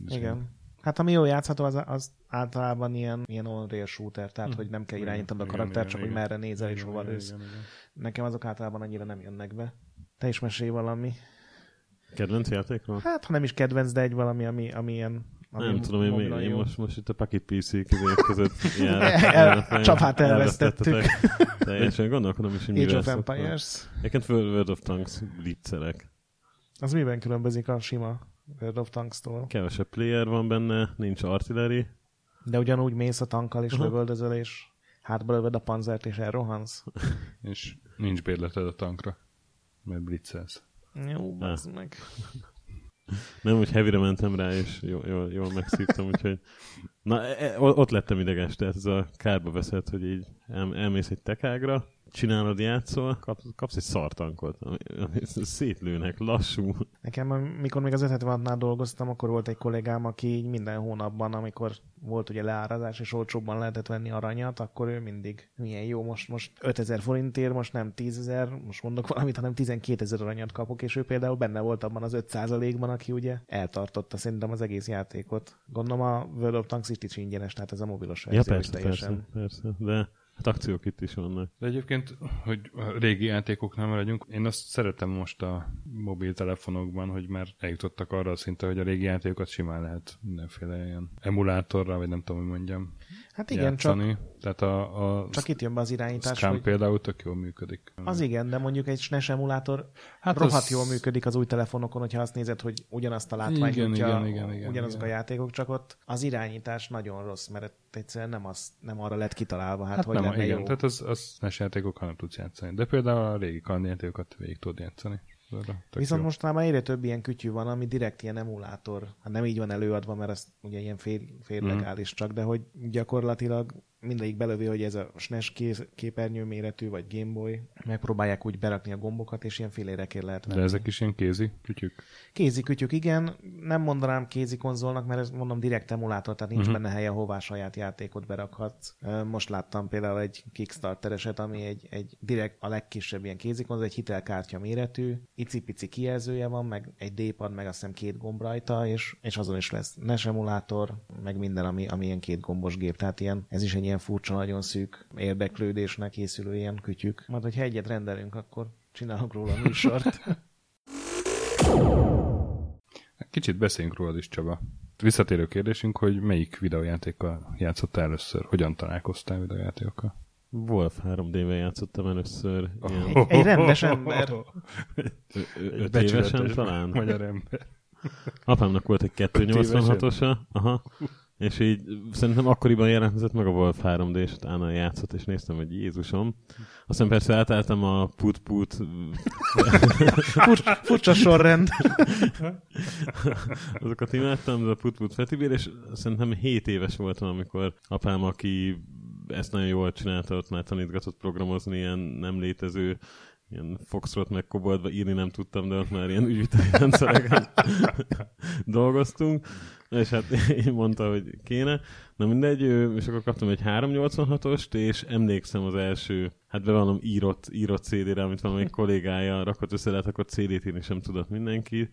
Igen. Hát ami jól játszható, az, az általában ilyen, ilyen on-rail shooter, tehát hogy nem kell irányítanod a igen, karakter, igen, csak igen. hogy merre nézel és Igen, hova igen, lősz. Nekem azok általában annyira nem jönnek be. Te is mesélj valami. Kedvenc játékról? Hát, ha nem is kedvenc, de egy valami, ami, ami ilyen... Ami nem tudom, én, én jó. most, most itt a Pocket PC között között csapát elvesztettük. Teljesen gondolkodom is, hogy Age of. Empires. Egyébként World of Tanks blitzelek. Az miben különbözik a sima World of Tanks-tól? Kevesebb player van benne, nincs artilleri. De ugyanúgy mész a tankkal és Aha. lövöldözöl, és hátba lövöd a panzert, és elrohansz. És nincs bérleted a tankra, mert blitzelsz. Jó, bazd meg. Nem, hogy heavy mentem rá, és jól, jól, jól megszívtam, úgyhogy... Na, e, e, ott lettem ideges, tehát ez a kárba veszed, hogy így el, elmész egy tekágra, csinálod, játszol, kapsz, kapsz egy szartankot, ami, ami szétlőnek, lassú. Nekem, mikor még az 576-nál dolgoztam, akkor volt egy kollégám, aki így minden hónapban, amikor volt ugye leárazás, és olcsóbban lehetett venni aranyat, akkor ő mindig milyen jó, most, most 5000 forintért, most nem 10 ezer, most mondok valamit, hanem 12 ezer aranyat kapok, és ő például benne volt abban az 5%-ban, aki ugye eltartotta szerintem az egész játékot. Gondolom a World of Tanks itt is ingyenes, tehát ez a mobilos Ja, verzió is persze, teljesen. persze, persze, de hát akciók itt is vannak. De egyébként, hogy a régi játékoknál maradjunk, én azt szeretem most a mobiltelefonokban, hogy már eljutottak arra a szintre, hogy a régi játékokat simán lehet mindenféle ilyen emulátorra, vagy nem tudom, hogy mondjam, Hát igen, csak, játszani. Tehát a, a csak itt jön be az irányítás, Scrum hogy például tök jól működik. Az igen, de mondjuk egy SNES emulátor Hát rohadt az- jól működik az új telefonokon, hogyha azt nézed, hogy ugyanazt a látványt Igen, igen, igen, igen, ugyanazok igen. a játékok, csak ott az irányítás nagyon rossz, mert egyszerűen nem, az, nem arra lett kitalálva, hát, Hát hogy nem, lenne igen, jó. tehát az, az SNES játékokkal nem tudsz játszani. De például a régi kalandjátékokat végig tudod játszani. Viszont jó. mostanában egyre több ilyen kütyű van, ami direkt ilyen emulátor. Hát nem így van előadva, mert ez ugye ilyen fél, fél legális csak, de hogy gyakorlatilag mindegyik belövi, hogy ez a SNES képernyő méretű, vagy Game Boy. Megpróbálják úgy berakni a gombokat, és ilyen félérekért lehet venni. De ezek is ilyen kézi kütyük? Kézi kütyük, igen. Nem mondanám kézi konzolnak, mert ez mondom direkt emulátor, tehát nincs uh-huh. benne helye, hová saját játékot berakhatsz. Most láttam például egy Kickstarter-eset, ami egy, egy direkt a legkisebb ilyen kézi konzol, egy hitelkártya méretű, icipici kijelzője van, meg egy D-pad, meg azt hiszem két gomb rajta, és, és azon is lesz NES emulátor, meg minden, ami, ami ilyen két gombos gép. Tehát ilyen, ez is egy ilyen furcsa, nagyon szűk érdeklődésnek készülő ilyen kütyük. Majd, hogyha egyet rendelünk, akkor csinálunk róla műsort. Kicsit beszéljünk rólad is, Csaba. Visszatérő kérdésünk, hogy melyik videójátékkal játszottál először? Hogyan találkoztál videójátékokkal? Wolf 3D-vel játszottam először. Ilyen Egy, egy rendes ember. öt évesen talán. Magyar ember. Apámnak volt egy 286-osa, aha, és így szerintem akkoriban jelentkezett meg a Wolf 3D, és utána játszott, és néztem, hogy Jézusom. Aztán persze átálltam a put-put Fur, furcsa sorrend. azokat imádtam, de a put-put Fetibér, és szerintem 7 éves voltam, amikor apám, aki ezt nagyon jól csinálta, ott már tanítgatott programozni ilyen nem létező ilyen Foxtrot meg koboldba írni nem tudtam, de ott már ilyen ügyviteli dolgoztunk, és hát én mondta, hogy kéne. Na mindegy, és akkor kaptam egy 386-ost, és emlékszem az első, hát bevallom írott, írott CD-re, amit valamelyik kollégája rakott össze, de hát akkor CD-t írni sem tudott mindenki,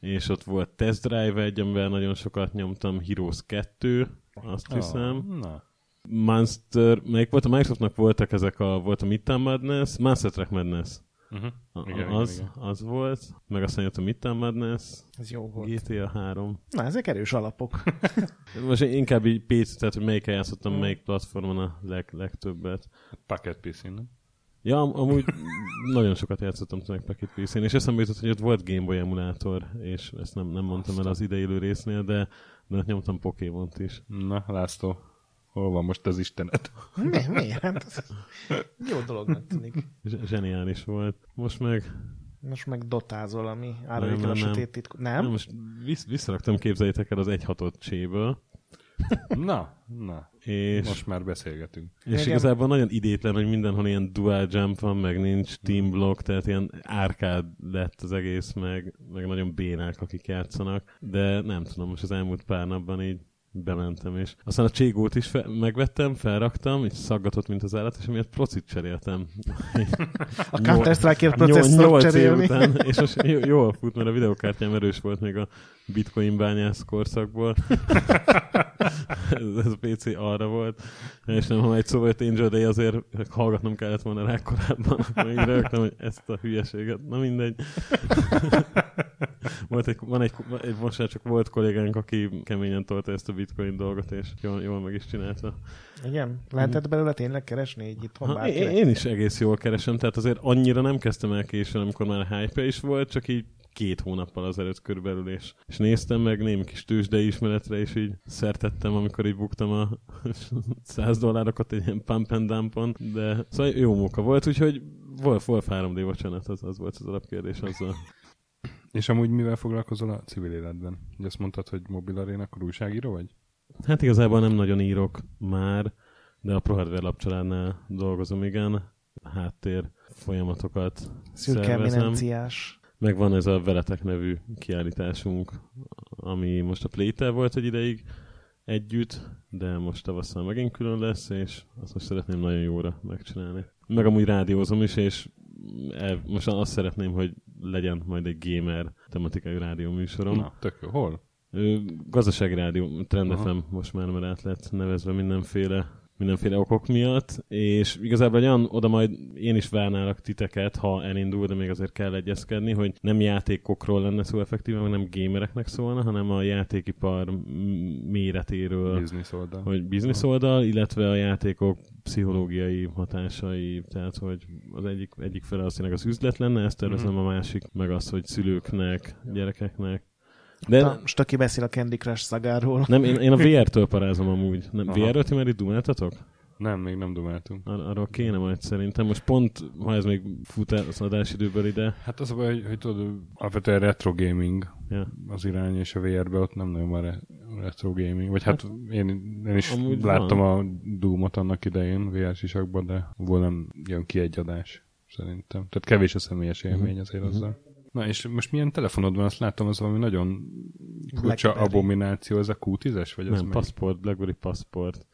és ott volt Test Drive egy, amivel nagyon sokat nyomtam, Heroes 2, azt hiszem. Ah, na. Monster, melyik volt? A Microsoftnak voltak ezek a, volt a Midtown Madness, Master Track Madness. Uh-huh. Igen, az, igen, az volt, meg aztán jött a Midtown Madness, Ez jó volt. GTA 3. Na, ezek erős alapok. Most én inkább így PC, tehát hogy melyikkel játszottam, melyik platformon a leg, legtöbbet. Pocket PC, nem? Ja, am- amúgy nagyon sokat játszottam tényleg Pocket PC-n, és eszembe jutott, hogy ott volt Game Boy emulátor, és ezt nem, nem mondtam el az ideélő résznél, de, de nyomtam Pokémont is. Na, László, hol van most az Istenet? Mi, miért? Hát, ez jó dolognak tűnik. Zseniális volt. Most meg Most meg dotázol, ami áruljuk el a sötét titkot. nem? Nem? most visz, visszaraktam, képzeljétek el az 1.6-ot cséből, Na, na, és, most már beszélgetünk. és Igen. igazából nagyon idétlen, hogy mindenhol ilyen dual jump van, meg nincs team block, tehát ilyen árkád lett az egész, meg, meg nagyon bénák, akik játszanak, de nem tudom, most az elmúlt pár napban így bementem, és aztán a cségót is fe- megvettem, felraktam, így szaggatott, mint az állat, és emiatt procit cseréltem. A Counter-Strike-ért processzort cserélni. Után, és most jó- jól fut, mert a videokártyám erős volt még a bitcoin bányász korszakból. ez, ez a PC arra volt. És nem, ha egy szó volt Angel Day, azért hallgatnom kellett volna rá korábban. Akkor így rögtem, hogy ezt a hülyeséget. Na mindegy. volt egy, van egy, egy, most már csak volt kollégánk, aki keményen tolta ezt a bitcoin dolgot, és jól, jól meg is csinálta. Igen? Lehetett belőle tényleg keresni így itthon Ha, én, én is egész jól keresem, tehát azért annyira nem kezdtem el későn, amikor már a hype is volt, csak így két hónappal azelőtt körülbelül, és, és néztem meg némi kis tőzsdei ismeretre, és így szertettem, amikor így buktam a 100 dollárokat egy ilyen pump and dumpon, de szóval jó munka volt, úgyhogy Wolf, Wolf 3D, bocsánat, az, az volt az alapkérdés azzal. És amúgy mivel foglalkozol a civil életben? Ugye azt mondtad, hogy mobil aréna, akkor újságíró vagy? Hát igazából nem nagyon írok már, de a ProHardware lapcsaládnál dolgozom, igen. Háttér folyamatokat Szürke szervezem. eminenciás. Meg van ez a Veletek nevű kiállításunk, ami most a Playtel volt egy ideig együtt, de most tavasszal megint külön lesz, és azt most szeretném nagyon jóra megcsinálni. Meg amúgy rádiózom is, és el, most azt szeretném, hogy legyen majd egy gamer tematikai rádió műsorom. Na, tök jó. Hol? Gazdasági rádió, Trend Aha. FM most már, mert át lett nevezve mindenféle mindenféle okok miatt, és igazából egy olyan, oda majd én is várnálak titeket, ha elindul, de még azért kell egyezkedni, hogy nem játékokról lenne szó effektíven, meg nem gamereknek szólna, hanem a játékipar méretéről, Business oldal. hogy biznisz oldal, illetve a játékok pszichológiai hatásai, tehát hogy az egyik, egyik fele az tényleg az üzlet lenne, ezt tervezem Mhm. a másik, meg az, hogy szülőknek, gyerekeknek. De. Most aki beszél a Candy Crush szagáról. nem, én, én a VR-től parázom amúgy. Nem. VR-ről ti már itt dumáltatok? Nem, még nem dumáltunk. Ar- arról kéne majd szerintem. Most pont, ha ez még fut el az adásidőből ide. Hát az a baj, hogy, hogy tudod, alapvetően retro gaming Ja. az irány, és a VR-be ott nem nagyon van re- retro gaming. Vagy hát én, én is láttam a Doom-ot annak idején VR sisakban, de abból nem jön ki egy adás szerintem. Tehát kevés a személyes élmény azért azzal. Na és most milyen telefonod van? Azt látom, az valami nagyon furcsa abomináció. Ez a Q10-es? Vagy Nem, melyik? Passport, Blackberry Passport.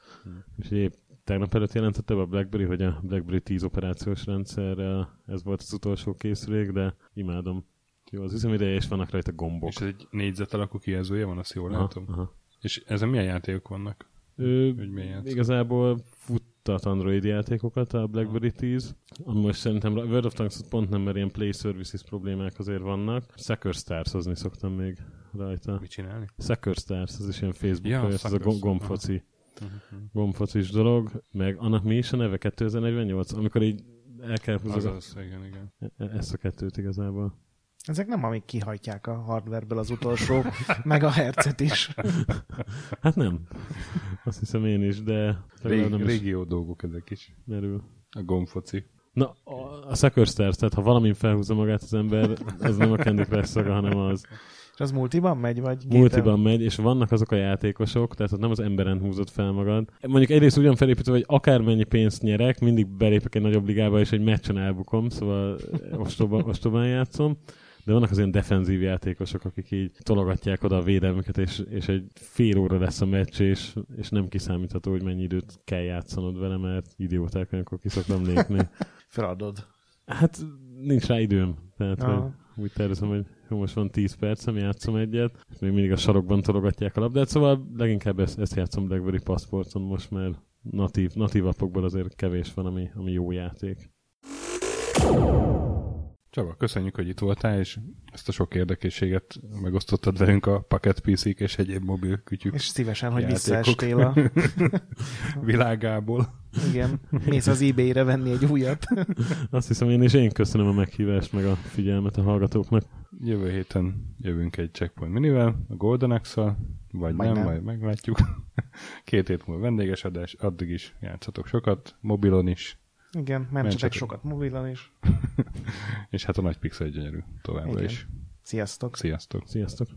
És épp tegnap előtt jelentette be a BlackBerry, hogy a BlackBerry 10 operációs rendszerrel ez volt az utolsó készülék, de imádom. Jó az üzemideje, és vannak rajta gombok. És ez egy négyzet alakú kijelzője van, azt jól látom. aha. És ezen milyen játékok vannak? Ő, játszol? igazából futtat Android játékokat a BlackBerry 10, ami most szerintem a World of Tanks pont nem, mert ilyen Play Services problémák azért vannak. Sucker Stars szoktam még rajta. Mit csinálni? Sucker Stars, az is ilyen Facebook, Ja, ez a Suckers. gom- gombfoci, gombfocis dolog, meg annak mi is a neve 2048, amikor így el kell húzni az, igen, igen. e- ezt a kettőt igazából. Ezek nem, amik kihajtják a hardwareből az utolsó megahertzet is. Hát nem. Azt hiszem én is, de Rég, nem is régió dolgok ezek is. merül. A gombfoci. Na, a, a Sucker Stars, tehát ha valamin felhúzza magát az ember, az nem a Candy Crush szaga, hanem az. És az multiban megy, vagy gépen? Multiban megy, és vannak azok a játékosok, tehát ott nem az emberen húzott fel magad. Mondjuk egyrészt ugyan felépítve, hogy akármennyi pénzt nyerek, mindig belépek egy nagyobb ligába, és egy meccsen elbukom, szóval ostoba, ostobán játszom. De vannak az ilyen defenzív játékosok, akik így tologatják oda a védelmüket, és, és egy fél óra lesz a meccs, és, és nem kiszámítható, hogy mennyi időt kell játszanod vele, mert idióták olyankor ki szoktam lépni. Feladod. Hát nincs rá időm. Tehát, Aha. hogy úgy tervezem, hogy jó, most van 10 percem, játszom egyet, és még mindig a sarokban tologatják a labdát, szóval leginkább ezt, ezt játszom Blackberry Passporton most, mert natív, natív appokból azért kevés van, ami, ami jó játék. Csaba, köszönjük, hogy itt voltál, és ezt a sok érdekességet megosztottad velünk a Pocket pc és egyéb mobil kütyük És szívesen, hogy visszaestél a... világából. Igen. Mész az eBay-re venni egy újat. Azt hiszem én, és én köszönöm a meghívást, meg a figyelmet a hallgatóknak. Jövő héten jövünk egy Checkpoint Minivel, a Golden Axe-szal, vagy Vagy nem, nem. majd meglátjuk. Két hét múlva vendéges adás, addig is játszatok sokat, mobilon is, Igen, mentsetek sokat mobilon is. és hát a nagy pixel gyönyörű továbbra Igen. is. Sziasztok! Sziasztok! Sziasztok!